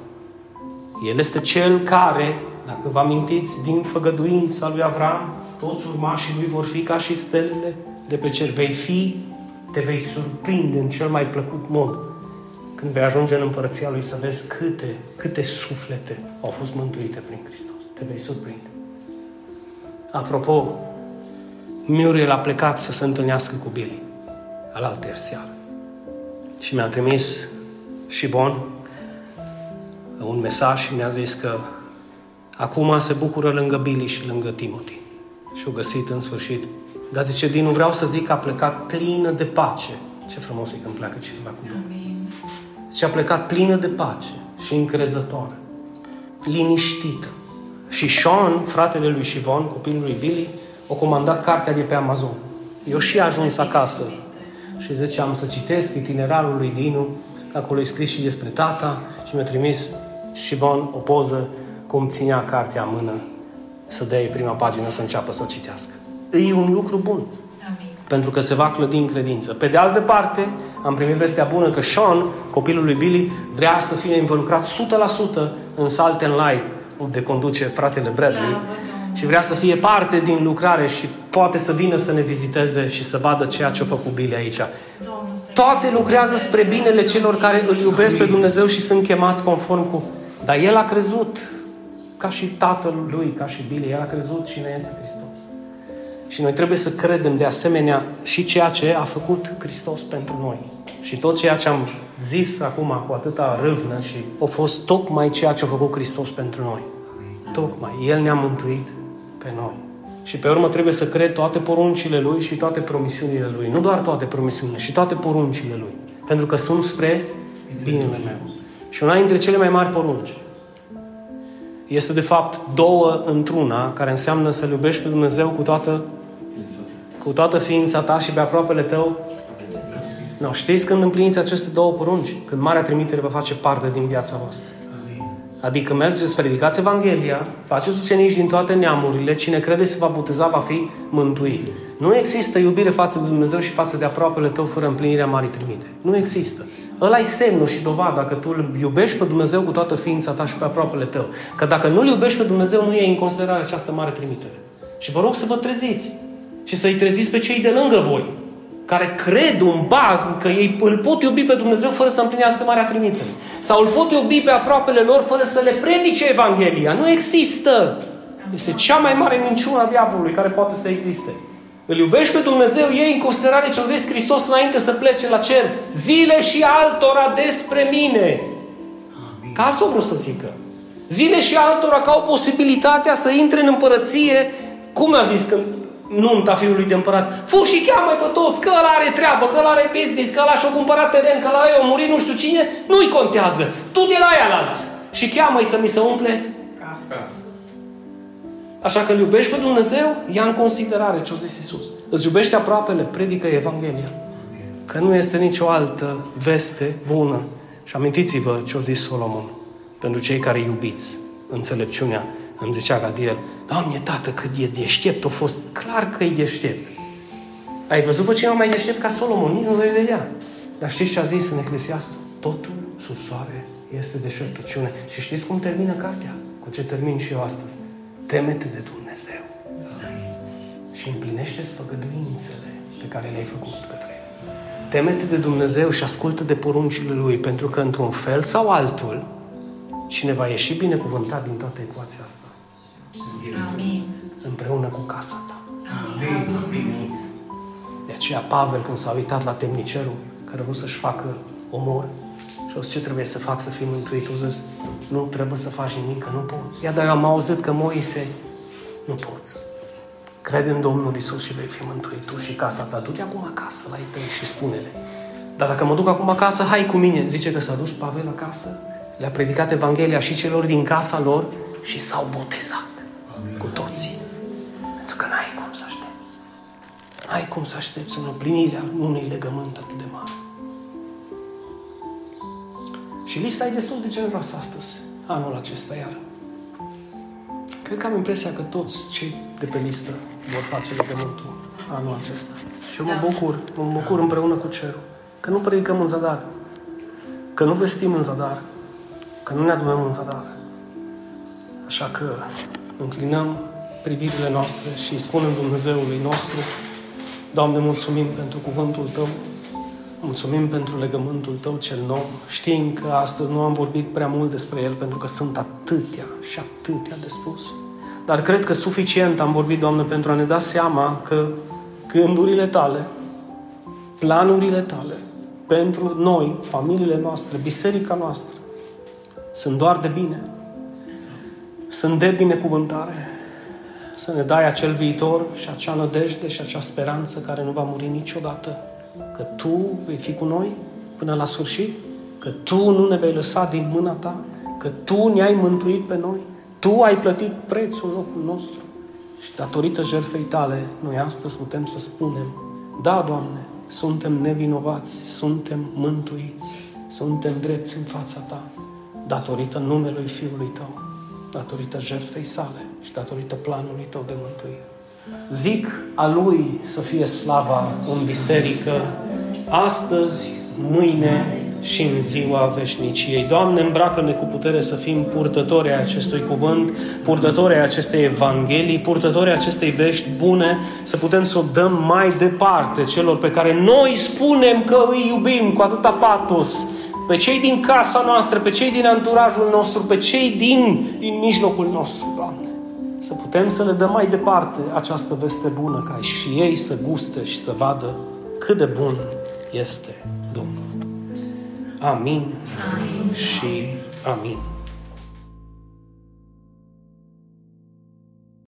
El este Cel care, dacă vă amintiți din făgăduința lui Avram, toți urmașii lui vor fi ca și stelele de pe cer. Vei fi, te vei surprinde în cel mai plăcut mod când vei ajunge în împărăția Lui să vezi câte, câte suflete au fost mântuite prin Hristos. Te vei surprinde. Apropo, Muriel a plecat să se întâlnească cu Billy al alter seară. Și mi-a trimis și Bon un mesaj și mi-a zis că acum se bucură lângă Billy și lângă Timothy. Și-au găsit în sfârșit dar zice, din nu vreau să zic că a plecat plină de pace. Ce frumos e când pleacă cineva cu Domnul. Zice, a plecat plină de pace și încrezătoare. Liniștită. Și Sean, fratele lui Shivon, copilul lui Billy, a comandat cartea de pe Amazon. Eu și ajuns acasă și ziceam să citesc itinerarul lui Dinu, acolo e scris și despre tata și mi-a trimis Shivon o poză cum ținea cartea în mână să dea prima pagină să înceapă să o citească e un lucru bun. Amin. Pentru că se va clădi în credință. Pe de altă parte, am primit vestea bună că Sean, copilul lui Billy, vrea să fie involucrat 100% în Salt and Light, unde conduce fratele Bradley. Slavă, și vrea să fie parte din lucrare și poate să vină să ne viziteze și să vadă ceea ce a făcut Billy aici. Domnul Toate lucrează spre binele celor care îl iubesc pe Dumnezeu și sunt chemați conform cu... Dar el a crezut, ca și tatăl lui, ca și Bile, el a crezut și ne este Hristos. Și noi trebuie să credem de asemenea și ceea ce a făcut Hristos pentru noi. Și tot ceea ce am zis acum cu atâta râvnă și a fost tocmai ceea ce a făcut Hristos pentru noi. Tocmai. El ne-a mântuit pe noi. Și pe urmă trebuie să cred toate poruncile Lui și toate promisiunile Lui. Nu doar toate promisiunile, și toate poruncile Lui. Pentru că sunt spre binele meu. Și una dintre cele mai mari porunci este de fapt două într-una, care înseamnă să-L iubești pe Dumnezeu cu toată, cu toată ființa ta și pe aproapele tău. No, știți când împliniți aceste două porunci? Când Marea Trimitere va face parte din viața voastră. Adică mergeți, predicați Evanghelia, faceți ucenici din toate neamurile, cine crede se va boteza va fi mântuit. Nu există iubire față de Dumnezeu și față de aproapele tău fără împlinirea Marii Trimite. Nu există. Ăla e semnul și dovada că tu îl iubești pe Dumnezeu cu toată ființa ta și pe aproapele tău. Că dacă nu-L iubești pe Dumnezeu, nu e în considerare această mare trimitere. Și vă rog să vă treziți. Și să-i treziți pe cei de lângă voi. Care cred un bază că ei îl pot iubi pe Dumnezeu fără să împlinească Marea Trimitere. Sau îl pot iubi pe aproapele lor fără să le predice Evanghelia. Nu există. Este cea mai mare minciună a diavolului care poate să existe. Îl iubești pe Dumnezeu, ei în considerare ce a zis Hristos înainte să plece la cer. Zile și altora despre mine. Ca asta vreau să zică. Zile și altora ca o posibilitatea să intre în împărăție, cum a zis când nunta fiului de împărat. Fu și cheamă pe toți, că ăla are treabă, că ăla are business, că ăla și-a cumpărat teren, că ăla a murit nu știu cine, nu-i contează. Tu de la aia alți. Și cheamă-i să mi se umple casa. Așa că îl iubești pe Dumnezeu, ia în considerare ce a zis Isus. Îți iubește aproapele, predică Evanghelia. Că nu este nicio altă veste bună. Și amintiți-vă ce a zis Solomon. Pentru cei care iubiți înțelepciunea, îmi zicea Gadiel, Doamne, tată, cât e deștept a fost. Clar că e deștept. Ai văzut pe cineva mai deștept ca Solomon? Nici nu vei vedea. Dar știți ce a zis în Eclesiastul? Totul sub soare este deșertăciune. Și știți cum termină cartea? Cu ce termin și eu astăzi? Temete de Dumnezeu. Și împlinește făgăduințele pe care le-ai făcut către El. Temete de Dumnezeu și ascultă de poruncile Lui, pentru că într-un fel sau altul, cine va ieși binecuvântat din toată ecuația asta? Amin. Împreună cu casa ta. Amin. De aceea Pavel, când s-a uitat la temnicerul care a vrut să-și facă omor, și o ce trebuie să fac să fii mântuit? O zis, nu trebuie să faci nimic, că nu poți. Ia, dar eu am auzit că Moise, nu poți. Crede în Domnul Isus și vei fi mântuit tu și casa ta. Du-te acum acasă la ei tăi și spune-le. Dar dacă mă duc acum acasă, hai cu mine. Zice că s-a dus Pavel acasă, le-a predicat Evanghelia și celor din casa lor și s-au botezat Amin. Cu toții. Pentru că n-ai cum să aștepți. N-ai cum să aștepți în împlinirea unui legământ atât de mare. Și lista e destul de generoasă astăzi, anul acesta iar. Cred că am impresia că toți cei de pe listă vor face legământul anul acesta. Și eu mă da. bucur, mă bucur împreună cu cerul. Că nu predicăm în zadar. Că nu vestim în zadar. Că nu ne adunăm în zadar. Așa că înclinăm privirile noastre și spunem Dumnezeului nostru, Doamne, mulțumim pentru cuvântul Tău, Mulțumim pentru legământul Tău cel nou. Știm că astăzi nu am vorbit prea mult despre el pentru că sunt atâtea și atâtea de spus. Dar cred că suficient am vorbit, Doamne, pentru a ne da seama că gândurile Tale, planurile Tale, pentru noi, familiile noastre, biserica noastră, sunt doar de bine. Sunt de binecuvântare. Să ne dai acel viitor și acea nădejde și acea speranță care nu va muri niciodată că Tu vei fi cu noi până la sfârșit, că Tu nu ne vei lăsa din mâna Ta, că Tu ne-ai mântuit pe noi, Tu ai plătit prețul locul nostru. Și datorită jertfei Tale, noi astăzi putem să spunem, da, Doamne, suntem nevinovați, suntem mântuiți, suntem drepți în fața Ta, datorită numelui Fiului Tău, datorită jertfei sale și datorită planului Tău de mântuire. Zic a Lui să fie slava în biserică, astăzi, mâine și în ziua veșniciei. Doamne, îmbracă-ne cu putere să fim purtători ai acestui cuvânt, purtători ai acestei evanghelii, purtători ai acestei vești bune, să putem să o dăm mai departe celor pe care noi spunem că îi iubim cu atâta patos, pe cei din casa noastră, pe cei din anturajul nostru, pe cei din, din mijlocul nostru, Doamne. Să putem să le dăm mai departe această veste bună, ca și ei să guste și să vadă cât de bun este Domnul. Amin, amin. și amin.